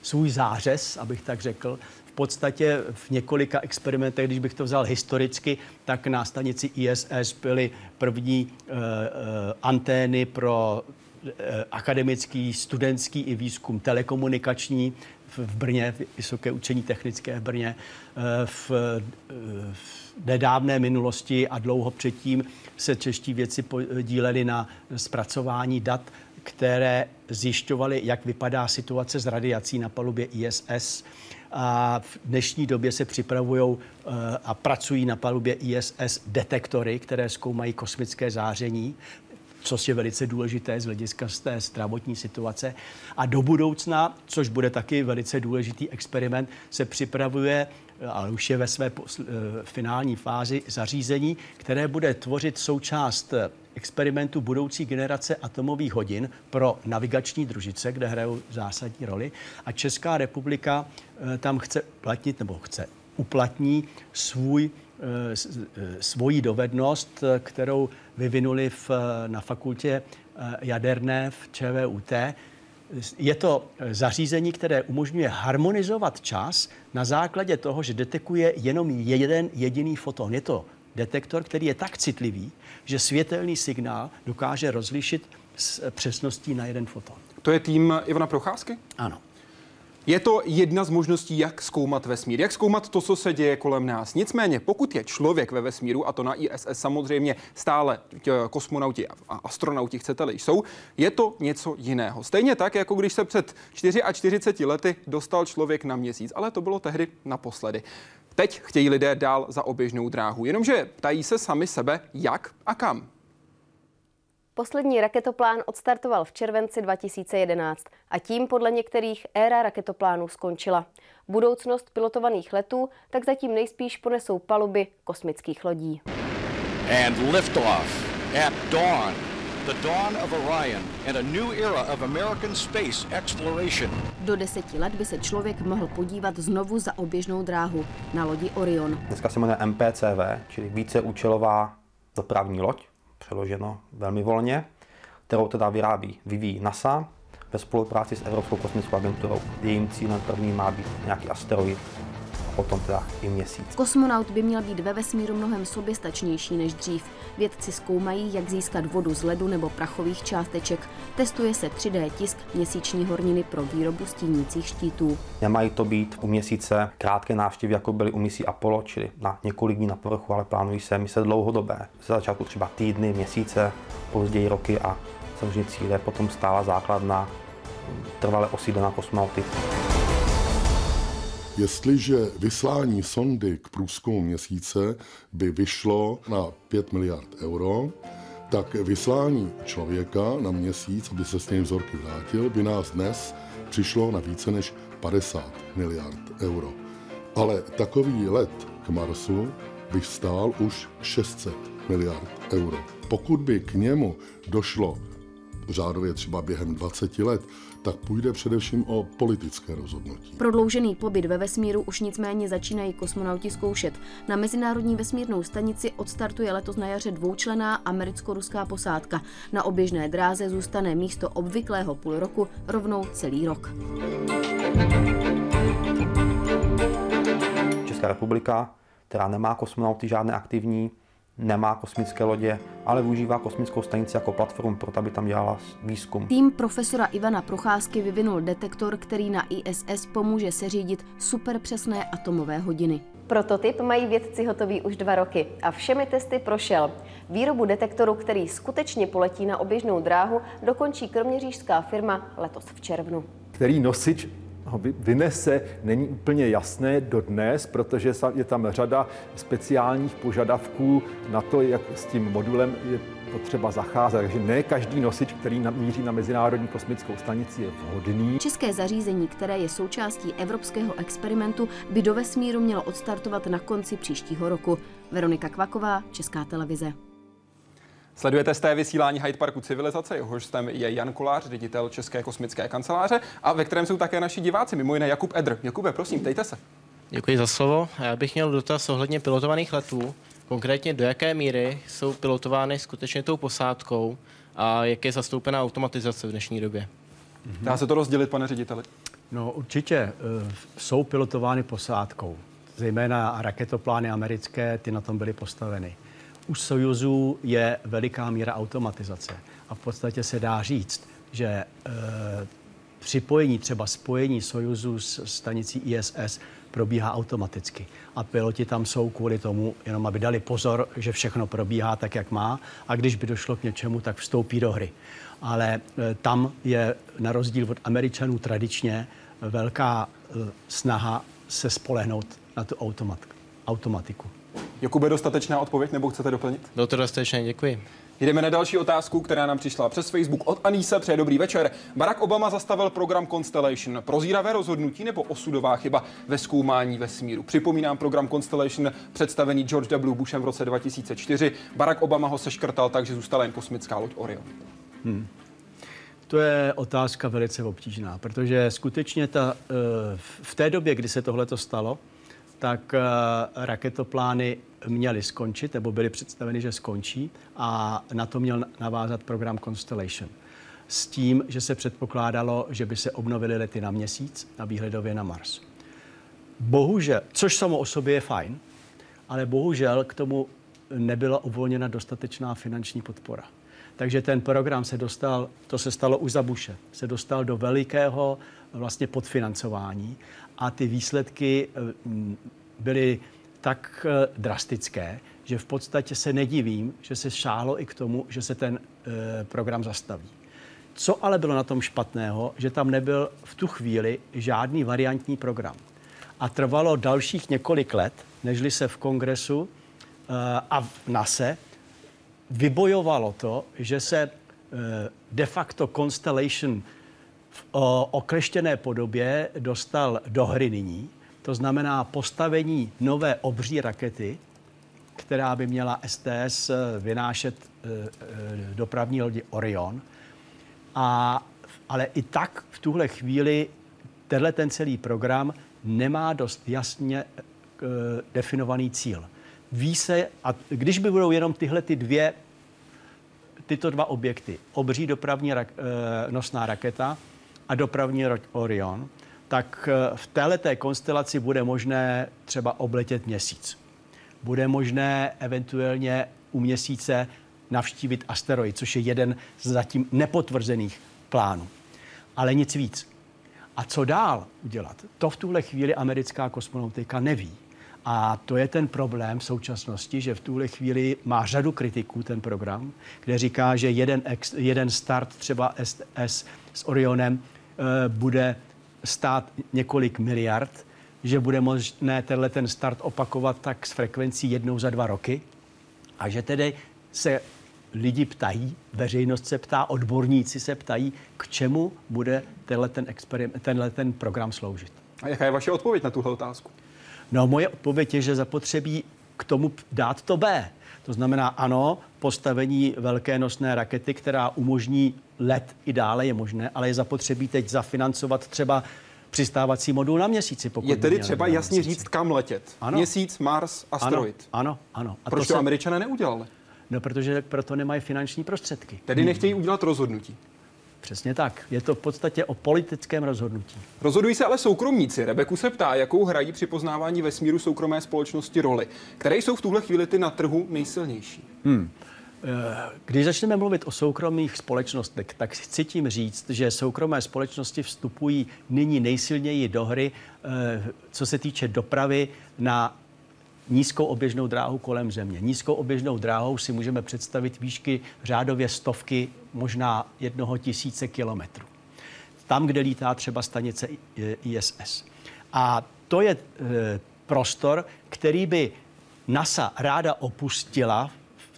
svůj zářez, abych tak řekl, podstatě v několika experimentech, když bych to vzal historicky, tak na stanici ISS byly první uh, uh, antény pro uh, akademický, studentský i výzkum telekomunikační v Brně, Vysoké učení technické v Brně. V, v nedávné minulosti a dlouho předtím se čeští věci podíleli na zpracování dat, které zjišťovaly, jak vypadá situace s radiací na palubě ISS a v dnešní době se připravují eh, a pracují na palubě ISS detektory, které zkoumají kosmické záření což je velice důležité z hlediska z té zdravotní situace. A do budoucna, což bude taky velice důležitý experiment, se připravuje, ale už je ve své eh, finální fázi, zařízení, které bude tvořit součást experimentu budoucí generace atomových hodin pro navigační družice, kde hrajou zásadní roli. A Česká republika eh, tam chce platnit, nebo chce uplatní svůj, eh, eh, svoji dovednost, kterou vyvinuli v, na fakultě jaderné v ČVUT. Je to zařízení, které umožňuje harmonizovat čas na základě toho, že detekuje jenom jeden jediný foton. Je to detektor, který je tak citlivý, že světelný signál dokáže rozlišit s přesností na jeden foton. To je tým Ivana Procházky? Ano. Je to jedna z možností, jak zkoumat vesmír, jak zkoumat to, co se děje kolem nás. Nicméně, pokud je člověk ve vesmíru, a to na ISS samozřejmě stále kosmonauti a astronauti, chcete-li, jsou, je to něco jiného. Stejně tak, jako když se před 44 lety dostal člověk na měsíc, ale to bylo tehdy naposledy. Teď chtějí lidé dál za oběžnou dráhu, jenomže ptají se sami sebe, jak a kam. Poslední raketoplán odstartoval v červenci 2011 a tím podle některých éra raketoplánů skončila. Budoucnost pilotovaných letů tak zatím nejspíš ponesou paluby kosmických lodí. And liftoff at dawn the dawn of Orion and a new era of American space exploration. Do deseti let by se člověk mohl podívat znovu za oběžnou dráhu na lodi Orion. Dneska se jmenuje MPCV, čili víceúčelová dopravní loď, přeloženo velmi volně, kterou teda vyrábí, vyvíjí NASA ve spolupráci s Evropskou kosmickou agenturou. Jejím cílem první má být nějaký asteroid, potom teda i měsíc. Kosmonaut by měl být ve vesmíru mnohem soběstačnější než dřív. Vědci zkoumají, jak získat vodu z ledu nebo prachových částeček. Testuje se 3D tisk měsíční horniny pro výrobu stínících štítů. Nemají to být u měsíce krátké návštěvy, jako byly u misí Apollo, čili na několik dní na povrchu, ale plánují se mise dlouhodobé. Ze začátku třeba týdny, měsíce, později roky a samozřejmě cíle potom stála základna trvale osídlená kosmonauty. Jestliže vyslání sondy k průzkumu měsíce by vyšlo na 5 miliard euro, tak vyslání člověka na měsíc, aby se s těmi vzorky vrátil, by nás dnes přišlo na více než 50 miliard euro. Ale takový let k Marsu by stál už 600 miliard euro. Pokud by k němu došlo řádově třeba během 20 let, tak půjde především o politické rozhodnutí. Prodloužený pobyt ve vesmíru už nicméně začínají kosmonauti zkoušet. Na Mezinárodní vesmírnou stanici odstartuje letos na jaře dvoučlená americko-ruská posádka. Na oběžné dráze zůstane místo obvyklého půl roku rovnou celý rok. Česká republika, která nemá kosmonauty žádné aktivní, nemá kosmické lodě, ale využívá kosmickou stanici jako platformu pro to, aby tam dělala výzkum. Tým profesora Ivana Procházky vyvinul detektor, který na ISS pomůže seřídit superpřesné atomové hodiny. Prototyp mají vědci hotový už dva roky a všemi testy prošel. Výrobu detektoru, který skutečně poletí na oběžnou dráhu, dokončí kroměřížská firma letos v červnu. Který nosič ho vynese, není úplně jasné dodnes, protože je tam řada speciálních požadavků na to, jak s tím modulem je potřeba zacházet. Takže ne každý nosič, který míří na Mezinárodní kosmickou stanici, je vhodný. České zařízení, které je součástí evropského experimentu, by do vesmíru mělo odstartovat na konci příštího roku. Veronika Kvaková, Česká televize. Sledujete z té vysílání Hyde Parku civilizace, jeho hostem je Jan Kolář, ředitel České kosmické kanceláře a ve kterém jsou také naši diváci, mimo jiné Jakub Edr. Jakube, prosím, ptejte se. Děkuji za slovo. Já bych měl dotaz ohledně pilotovaných letů. Konkrétně do jaké míry jsou pilotovány skutečně tou posádkou a jak je zastoupena automatizace v dnešní době? Dá se to rozdělit, pane řediteli? No určitě uh, jsou pilotovány posádkou. Zejména raketoplány americké, ty na tom byly postaveny. U Sojuzu je veliká míra automatizace a v podstatě se dá říct, že e, připojení, třeba spojení Sojuzu s stanicí ISS probíhá automaticky. A piloti tam jsou kvůli tomu, jenom aby dali pozor, že všechno probíhá tak, jak má a když by došlo k něčemu, tak vstoupí do hry. Ale e, tam je na rozdíl od Američanů tradičně velká e, snaha se spolehnout na tu automat, automatiku. Jakube, dostatečná odpověď nebo chcete doplnit? Bylo to dostatečné, děkuji. Jdeme na další otázku, která nám přišla přes Facebook od Anise. Přeje dobrý večer. Barack Obama zastavil program Constellation. Prozíravé rozhodnutí nebo osudová chyba ve zkoumání vesmíru? Připomínám program Constellation představený George W. Bushem v roce 2004. Barack Obama ho seškrtal, takže zůstala jen kosmická loď Orion. Hmm. To je otázka velice obtížná, protože skutečně ta, eh, v té době, kdy se tohle stalo, tak eh, raketoplány měly skončit, nebo byly představeny, že skončí a na to měl navázat program Constellation. S tím, že se předpokládalo, že by se obnovily lety na měsíc a výhledově na Mars. Bohužel, což samo o sobě je fajn, ale bohužel k tomu nebyla uvolněna dostatečná finanční podpora. Takže ten program se dostal, to se stalo už za Buše, se dostal do velikého vlastně podfinancování a ty výsledky eh, byly tak eh, drastické, že v podstatě se nedivím, že se šálo i k tomu, že se ten eh, program zastaví. Co ale bylo na tom špatného, že tam nebyl v tu chvíli žádný variantní program. A trvalo dalších několik let, nežli se v kongresu a v NASE vybojovalo to, že se de facto Constellation v okleštěné podobě dostal do hry nyní. To znamená postavení nové obří rakety, která by měla STS vynášet dopravní lodi Orion. A, ale i tak v tuhle chvíli tenhle ten celý program nemá dost jasně definovaný cíl. Ví se, a když by budou jenom tyhle ty dvě, tyto dva objekty, obří dopravní rak, nosná raketa a dopravní Orion, tak eh, v této konstelaci bude možné třeba obletět měsíc. Bude možné eventuálně u měsíce navštívit asteroid, což je jeden z zatím nepotvrzených plánů. Ale nic víc. A co dál udělat? To v tuhle chvíli americká kosmonautika neví. A to je ten problém v současnosti, že v tuhle chvíli má řadu kritiků ten program, kde říká, že jeden, ex, jeden start třeba STS s Orionem bude stát několik miliard, že bude možné tenhle ten start opakovat tak s frekvencí jednou za dva roky a že tedy se lidi ptají, veřejnost se ptá, odborníci se ptají, k čemu bude tenhle ten, tenhle ten program sloužit. A jaká je vaše odpověď na tuhle otázku? No, moje odpověď je, že zapotřebí k tomu dát to B. To znamená, ano, postavení velké nosné rakety, která umožní let i dále je možné, ale je zapotřebí teď zafinancovat třeba přistávací modul na měsíci. Pokud je tedy třeba jasně měsíci. říct, kam letět. Ano. Měsíc, Mars, asteroid. Ano, ano. ano. A Proč to, se... američané neudělali? No, protože proto nemají finanční prostředky. Tedy nechtějí udělat rozhodnutí. Přesně tak. Je to v podstatě o politickém rozhodnutí. Rozhodují se ale soukromníci. Rebeku se ptá, jakou hrají při poznávání vesmíru soukromé společnosti roli, které jsou v tuhle chvíli ty na trhu nejsilnější. Hmm. Eh, když začneme mluvit o soukromých společnostech, tak chci tím říct, že soukromé společnosti vstupují nyní nejsilněji do hry, eh, co se týče dopravy na nízkou oběžnou dráhu kolem země. Nízkou oběžnou dráhou si můžeme představit výšky řádově stovky, možná jednoho tisíce kilometrů. Tam, kde lítá třeba stanice ISS. A to je eh, prostor, který by NASA ráda opustila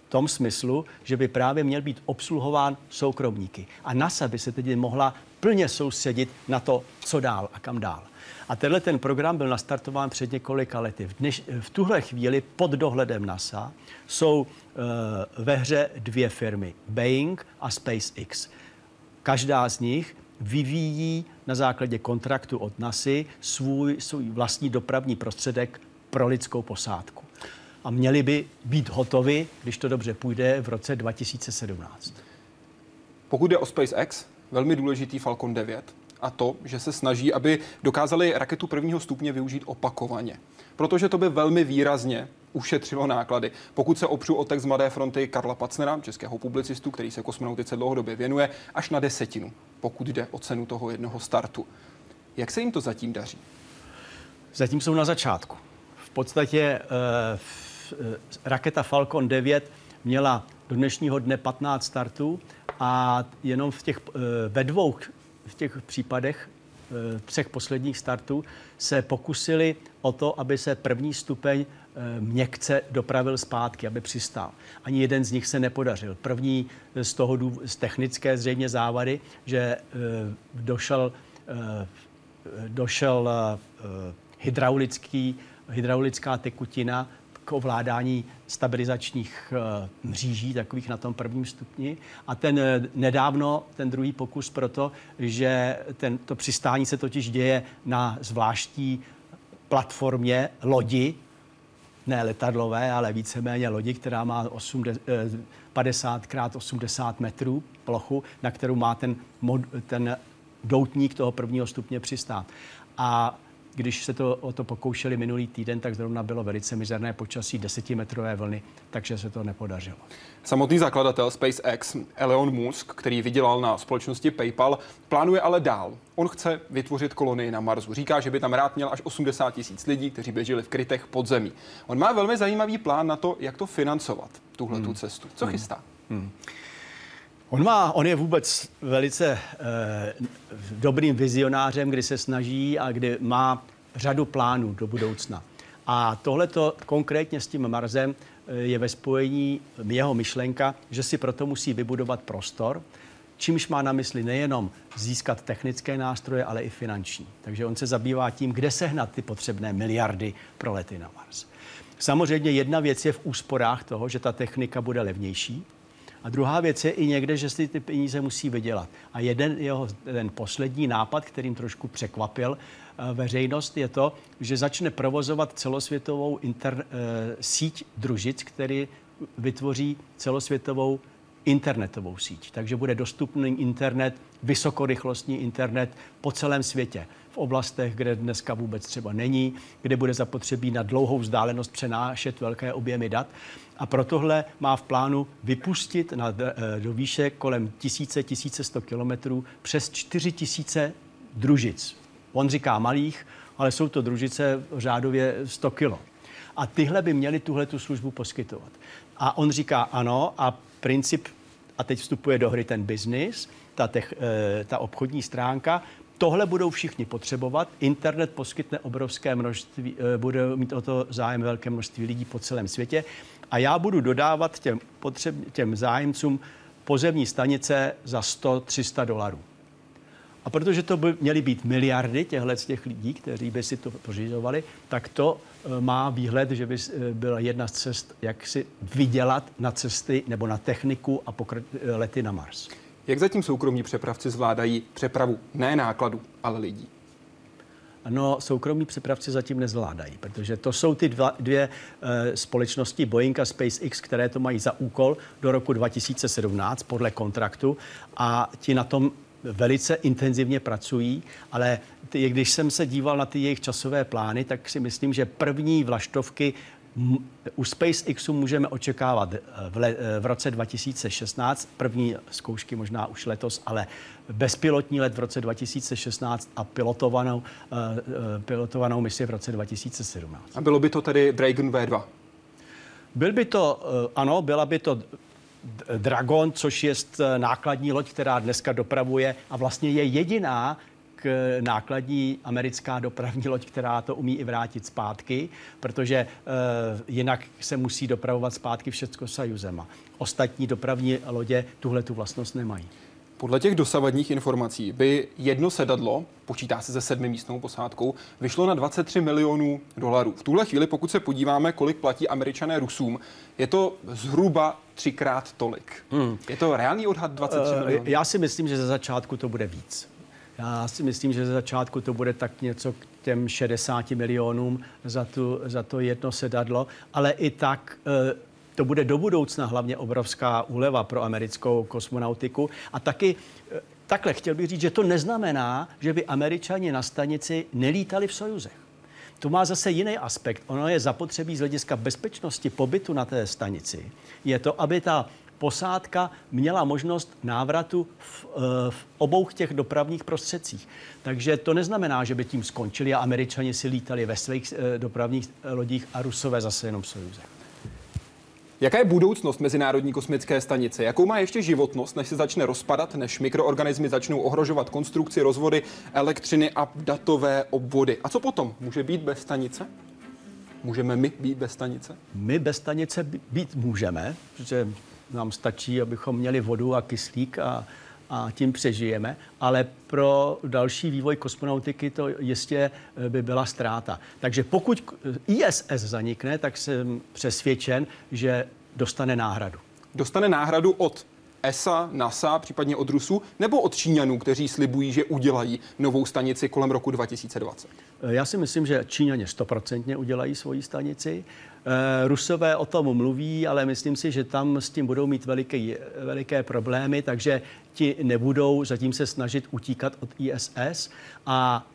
tom smyslu, že by právě měl být obsluhován soukromníky. A NASA by se tedy mohla plně soustředit na to, co dál a kam dál. A tenhle ten program byl nastartován před několika lety. V, dneš, v tuhle chvíli pod dohledem NASA jsou uh, ve hře dvě firmy, Boeing a SpaceX. Každá z nich vyvíjí na základě kontraktu od NASA svůj, svůj vlastní dopravní prostředek pro lidskou posádku a měli by být hotovi, když to dobře půjde, v roce 2017. Pokud jde o SpaceX, velmi důležitý Falcon 9 a to, že se snaží, aby dokázali raketu prvního stupně využít opakovaně. Protože to by velmi výrazně ušetřilo náklady. Pokud se opřu o text z Mladé fronty Karla Pacnera, českého publicistu, který se kosmonautice dlouhodobě věnuje, až na desetinu, pokud jde o cenu toho jednoho startu. Jak se jim to zatím daří? Zatím jsou na začátku. V podstatě Eh, raketa Falcon 9 měla do dnešního dne 15 startů a jenom v těch, eh, ve dvou v těch případech eh, třech posledních startů se pokusili o to, aby se první stupeň měkce dopravil zpátky, aby přistál. Ani jeden z nich se nepodařil. První z toho z technické zřejmě závady, že došel, došel hydraulický, hydraulická tekutina k ovládání stabilizačních eh, mříží, takových na tom prvním stupni. A ten eh, nedávno, ten druhý pokus proto, že ten, to přistání se totiž děje na zvláštní platformě lodi, ne letadlové, ale víceméně lodi, která má 80, 50 x 80 metrů plochu, na kterou má ten, ten doutník toho prvního stupně přistát. A když se to o to pokoušeli minulý týden, tak zrovna bylo velice mizerné počasí, desetimetrové vlny, takže se to nepodařilo. Samotný zakladatel SpaceX, Elon Musk, který vydělal na společnosti PayPal, plánuje ale dál. On chce vytvořit kolonii na Marsu. Říká, že by tam rád měl až 80 tisíc lidí, kteří by žili v krytech pod zemí. On má velmi zajímavý plán na to, jak to financovat, tuhle hmm. cestu. Co hmm. chystá? Hmm. On, má, on je vůbec velice eh, dobrým vizionářem, kdy se snaží a kdy má řadu plánů do budoucna. A tohleto konkrétně s tím Marzem eh, je ve spojení jeho myšlenka, že si proto musí vybudovat prostor, čímž má na mysli nejenom získat technické nástroje, ale i finanční. Takže on se zabývá tím, kde sehnat ty potřebné miliardy pro lety na Mars. Samozřejmě jedna věc je v úsporách toho, že ta technika bude levnější, a druhá věc je i někde, že si ty peníze musí vydělat. A jeden jeho, ten poslední nápad, kterým trošku překvapil eh, veřejnost, je to, že začne provozovat celosvětovou inter, eh, síť družic, který vytvoří celosvětovou internetovou síť. Takže bude dostupný internet, vysokorychlostní internet po celém světě. V oblastech, kde dneska vůbec třeba není, kde bude zapotřebí na dlouhou vzdálenost přenášet velké objemy dat. A pro tohle má v plánu vypustit na, eh, do výše kolem 1000-1100 kilometrů přes 4000 družic. On říká malých, ale jsou to družice řádově 100 kilo. A tyhle by měly tuhle tu službu poskytovat. A on říká ano a princip, a teď vstupuje do hry ten biznis, ta, eh, ta obchodní stránka, Tohle budou všichni potřebovat. Internet poskytne obrovské množství, eh, bude mít o to zájem velké množství lidí po celém světě. A já budu dodávat těm, potřeb, těm zájemcům pozemní stanice za 100-300 dolarů. A protože to by měly být miliardy těchto těch lidí, kteří by si to pořizovali, tak to e, má výhled, že by e, byla jedna z cest, jak si vydělat na cesty nebo na techniku a pokr- lety na Mars. Jak zatím soukromí přepravci zvládají přepravu ne nákladu, ale lidí? No, soukromí přepravci zatím nezvládají, protože to jsou ty dva, dvě e, společnosti Boeing a SpaceX, které to mají za úkol do roku 2017 podle kontraktu a ti na tom velice intenzivně pracují, ale ty, když jsem se díval na ty jejich časové plány, tak si myslím, že první vlaštovky u SpaceXu můžeme očekávat eh, v, le, eh, v roce 2016, první zkoušky možná už letos, ale bezpilotní let v roce 2016 a pilotovanou, uh, pilotovanou misi v roce 2017. A bylo by to tedy Dragon V2? Byl by to, ano, byla by to Dragon, což je nákladní loď, která dneska dopravuje a vlastně je jediná, nákladní americká dopravní loď, která to umí i vrátit zpátky, protože e, jinak se musí dopravovat zpátky všechno sajuzema. Ostatní dopravní lodě tuhle tu vlastnost nemají. Podle těch dosavadních informací by jedno sedadlo, počítá se se sedmi místnou posádkou, vyšlo na 23 milionů dolarů. V tuhle chvíli, pokud se podíváme, kolik platí američané Rusům, je to zhruba třikrát tolik. Hmm. Je to reálný odhad 23 uh, milionů? Já si myslím, že ze začátku to bude víc. Já si myslím, že ze začátku to bude tak něco k těm 60 milionům za, tu, za to jedno sedadlo, ale i tak eh, to bude do budoucna hlavně obrovská úleva pro americkou kosmonautiku. A taky eh, takhle chtěl bych říct, že to neznamená, že by američani na stanici nelítali v Sojuzech. To má zase jiný aspekt. Ono je zapotřebí z hlediska bezpečnosti pobytu na té stanici. Je to, aby ta posádka měla možnost návratu v, eh, v obou těch dopravních prostředcích. Takže to neznamená, že by tím skončili a američani si lítali ve svých eh, dopravních eh, lodích a rusové zase jenom v Sojuze. Jaká je budoucnost Mezinárodní kosmické stanice? Jakou má ještě životnost, než se začne rozpadat, než mikroorganismy začnou ohrožovat konstrukci, rozvody, elektřiny a datové obvody? A co potom? Může být bez stanice? Můžeme my být bez stanice? My bez stanice být můžeme, protože nám stačí, abychom měli vodu a kyslík a, a tím přežijeme, ale pro další vývoj kosmonautiky to jistě eh, by byla ztráta. Takže pokud ISS zanikne, tak jsem přesvědčen, že dostane náhradu. Dostane náhradu od ESA, NASA, případně od Rusů, nebo od Číňanů, kteří slibují, že udělají novou stanici kolem roku 2020? Eh, já si myslím, že Číňané stoprocentně udělají svoji stanici. Eh, Rusové o tom mluví, ale myslím si, že tam s tím budou mít veliké, veliké problémy, takže ti nebudou zatím se snažit utíkat od ISS. A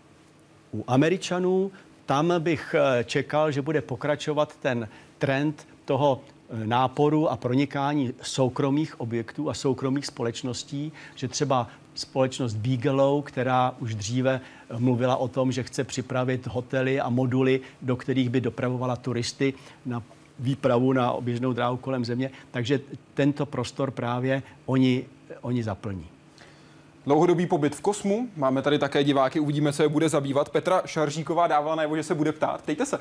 u Američanů tam bych eh, čekal, že bude pokračovat ten trend toho eh, náporu a pronikání soukromých objektů a soukromých společností, že třeba společnost Bigelow, která už dříve mluvila o tom, že chce připravit hotely a moduly, do kterých by dopravovala turisty na výpravu na oběžnou dráhu kolem země. Takže tento prostor právě oni, oni zaplní. Dlouhodobý pobyt v kosmu. Máme tady také diváky, uvidíme, co je bude zabývat. Petra Šaržíková dávala najevo, že se bude ptát. Ptejte se.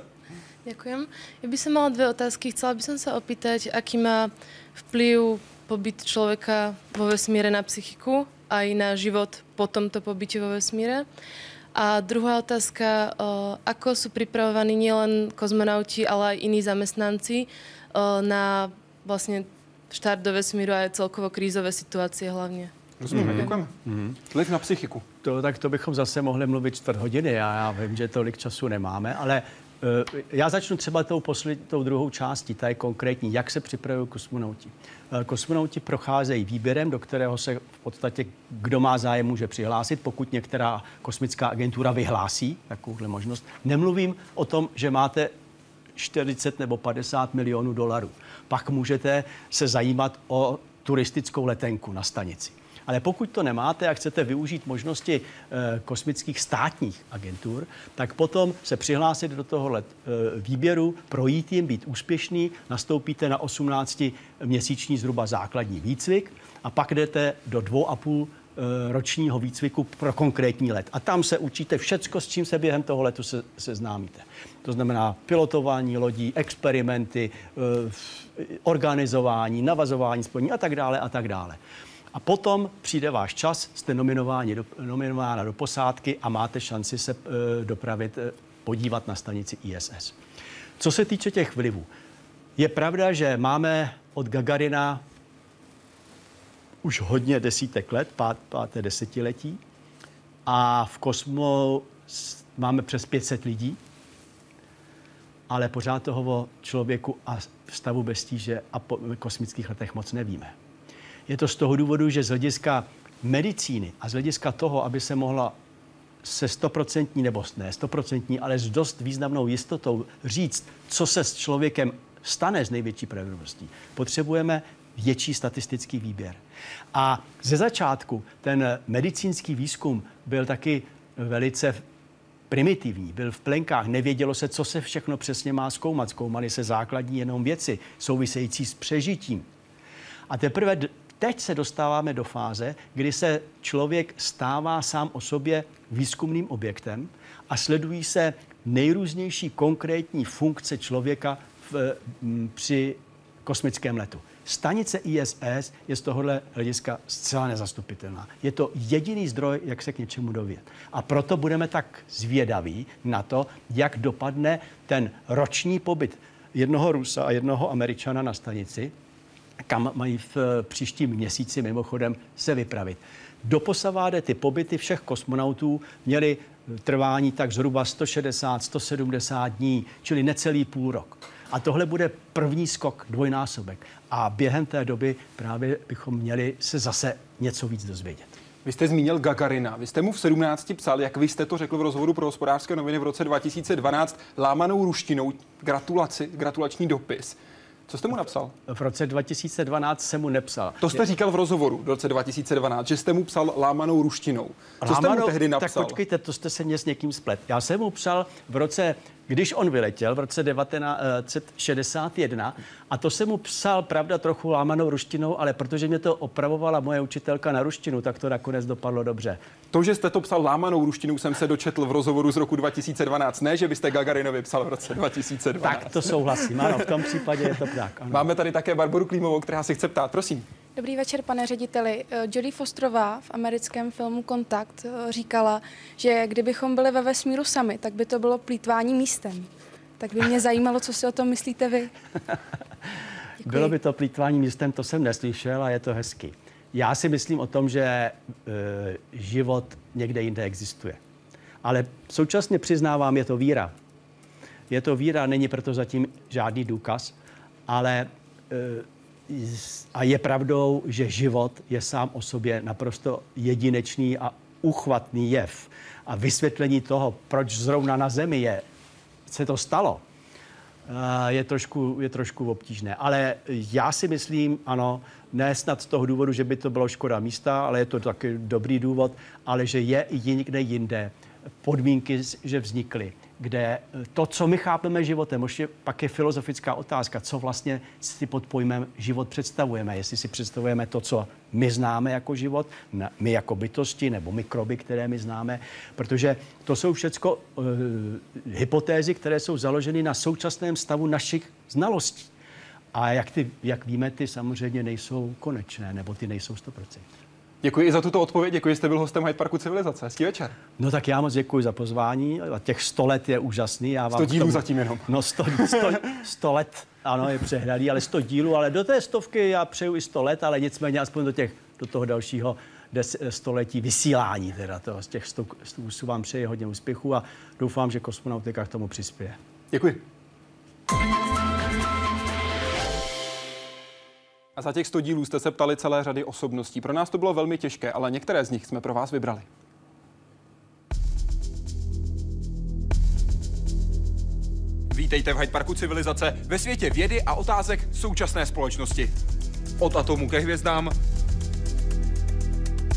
Ďakujem. Ja by som mala dve otázky. Chcela by som sa opýtať, aký má vplyv pobyt človeka vo vesmíre na psychiku aj na život po tomto pobyte vo vesmíre. A druhá otázka, ako sú pripravovaní nielen kozmonauti, ale aj iní zamestnanci na vlastne štart do vesmíru a celkovo krízové situácie hlavně. Rozumím, mm-hmm. děkujeme. Mm-hmm. Vliv na psychiku. To, tak to bychom zase mohli mluvit čtvrt hodiny a já vím, že tolik času nemáme, ale já začnu třeba tou, posled, tou druhou částí, ta je konkrétní, jak se připravují kosmonauti. Uh, kosmonauti procházejí výběrem, do kterého se v podstatě kdo má zájem může přihlásit, pokud některá kosmická agentura vyhlásí takovouhle možnost. Nemluvím o tom, že máte 40 nebo 50 milionů dolarů. Pak můžete se zajímat o turistickou letenku na stanici. Ale pokud to nemáte a chcete využít možnosti e, kosmických státních agentur, tak potom se přihlásit do toho let, e, výběru, projít jim, být úspěšný, nastoupíte na 18-měsíční zhruba základní výcvik a pak jdete do dvou a půl eh, ročního výcviku pro konkrétní let. A tam se učíte všecko, s čím se během toho letu se, seznámíte. To znamená pilotování lodí, experimenty, organizování, navazování spojení a tak dále a tak dále. A potom přijde váš čas, jste nominováni do, nominována do posádky a máte šanci se e, dopravit, e, podívat na stanici ISS. Co se týče těch vlivů, je pravda, že máme od Gagarina už hodně desítek let, pát, páté desetiletí, a v kosmu máme přes 500 lidí, ale pořád toho o člověku a stavu bez tíže a po kosmických letech moc nevíme. Je to z toho důvodu, že z hlediska medicíny a z hlediska toho, aby se mohla se stoprocentní, nebo ne stoprocentní, ale s dost významnou jistotou říct, co se s člověkem stane s největší pravděpodobností, potřebujeme větší statistický výběr. A ze začátku ten medicínský výzkum byl taky velice primitivní, byl v plenkách, nevědělo se, co se všechno přesně má zkoumat. Zkoumaly se základní jenom věci související s přežitím. A teprve teď se dostáváme do fáze, kdy se člověk stává sám o sobě výzkumným objektem a sledují se nejrůznější konkrétní funkce člověka v, m, při kosmickém letu. Stanice ISS je z tohohle hlediska zcela nezastupitelná. Je to jediný zdroj, jak se k něčemu dovět. A proto budeme tak zvědaví na to, jak dopadne ten roční pobyt jednoho Rusa a jednoho Američana na stanici, kam mají v eh, příštím měsíci mimochodem se vypravit. Doposaváde ty pobyty všech kosmonautů měly trvání tak zhruba 160, 170 dní, čili necelý půl rok. A tohle bude první skok, dvojnásobek. A během té doby právě bychom měli se zase něco víc dozvědět. Vy jste zmínil Gagarina. Vy jste mu v 17 psal, jak vy jste to řekl v rozhovoru pro hospodářské noviny v roce 2012, lámanou ruštinou gratulaci, gratulační dopis. Co jste mu napsal? V roce 2012 jsem mu nepsal. To jste říkal v rozhovoru v roce 2012, že jste mu psal lámanou ruštinou. Co lámanou, jste mu tehdy napsal? Tak počkejte, to jste se mě s někým splet. Já jsem mu psal v roce když on vyletěl v roce 1961, a to jsem mu psal, pravda, trochu lámanou ruštinou, ale protože mě to opravovala moje učitelka na ruštinu, tak to nakonec dopadlo dobře. To, že jste to psal lámanou ruštinou, jsem se dočetl v rozhovoru z roku 2012. Ne, že byste Gagarinovi psal v roce 2012. Tak to souhlasím, ano, v tom případě je to tak. Ano. Máme tady také Barboru Klímovou, která se chce ptát. Prosím. Dobrý večer, pane řediteli. Eh, Jodie Fosterová v americkém filmu Kontakt eh, říkala, že kdybychom byli ve vesmíru sami, tak by to bylo plítvání místem. Tak by mě zajímalo, co si o tom myslíte vy. Děkuji. Bylo by to plítvání místem, to jsem neslyšel a je to hezky. Já si myslím o tom, že e, život někde jinde existuje. Ale současně přiznávám, je to víra. Je to víra, není proto zatím žádný důkaz, ale e, a je pravdou, že život je sám o sobě naprosto jedinečný a uchvatný jev. A vysvětlení toho, proč zrovna na Zemi je, se to stalo, eh, je trošku, je trošku obtížné. Ale já si myslím, ano, ne snad z toho důvodu, že by to bylo škoda místa, ale je to taky dobrý důvod, ale že je i někde jinde podmínky, že vznikly kde eh, to, co my chápeme životem, ještě pak je filozofická otázka, co vlastně si pod pojmem život představujeme. Jestli si představujeme to, co my známe jako život, my jako bytosti nebo mikroby, které my známe, protože to jsou všechno uh, hypotézy, které jsou založeny na současném stavu našich znalostí. A jak, ty, jak víme, ty samozřejmě nejsou konečné, nebo ty nejsou 100%. Děkuji i za tuto odpověď, děkuji, že jste byl hostem Hyde Parku Civilizace. Hezký večer. No tak já moc děkuji za pozvání. Těch 100 let je úžasný. Já vám 100 dílů tomu... zatím jenom. No 100, 100, 100 let, ano, je přehradý, ale 100 dílů, ale do té stovky já přeju i 100 let, ale nicméně aspoň do, těch, do toho dalšího des, století vysílání teda toho, z těch 100 kusů vám přeji hodně úspěchu a doufám, že kosmonautika k tomu přispěje. Děkuji. A za těch 100 dílů jste se ptali celé řady osobností. Pro nás to bylo velmi těžké, ale některé z nich jsme pro vás vybrali. Vítejte v Hyde Parku civilizace ve světě vědy a otázek současné společnosti. Od atomu ke hvězdám,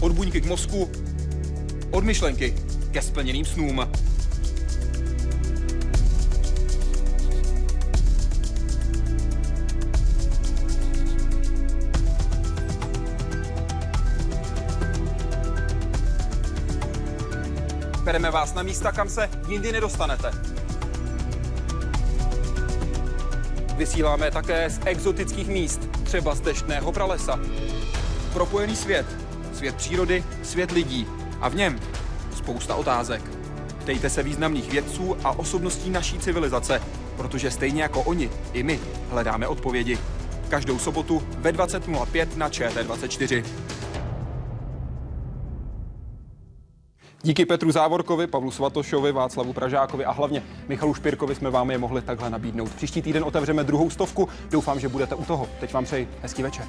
od buňky k mozku, od myšlenky ke splněným snům. Bereme vás na místa, kam se jindy nedostanete. Vysíláme také z exotických míst, třeba z deštného pralesa. Propojený svět, svět přírody, svět lidí a v něm spousta otázek. Ptejte se významných vědců a osobností naší civilizace, protože stejně jako oni, i my hledáme odpovědi. Každou sobotu ve 20.05 na ČT24. Díky Petru Závorkovi, Pavlu Svatošovi, Václavu Pražákovi a hlavně Michalu Špirkovi jsme vám je mohli takhle nabídnout. Příští týden otevřeme druhou stovku. Doufám, že budete u toho. Teď vám přeji hezký večer.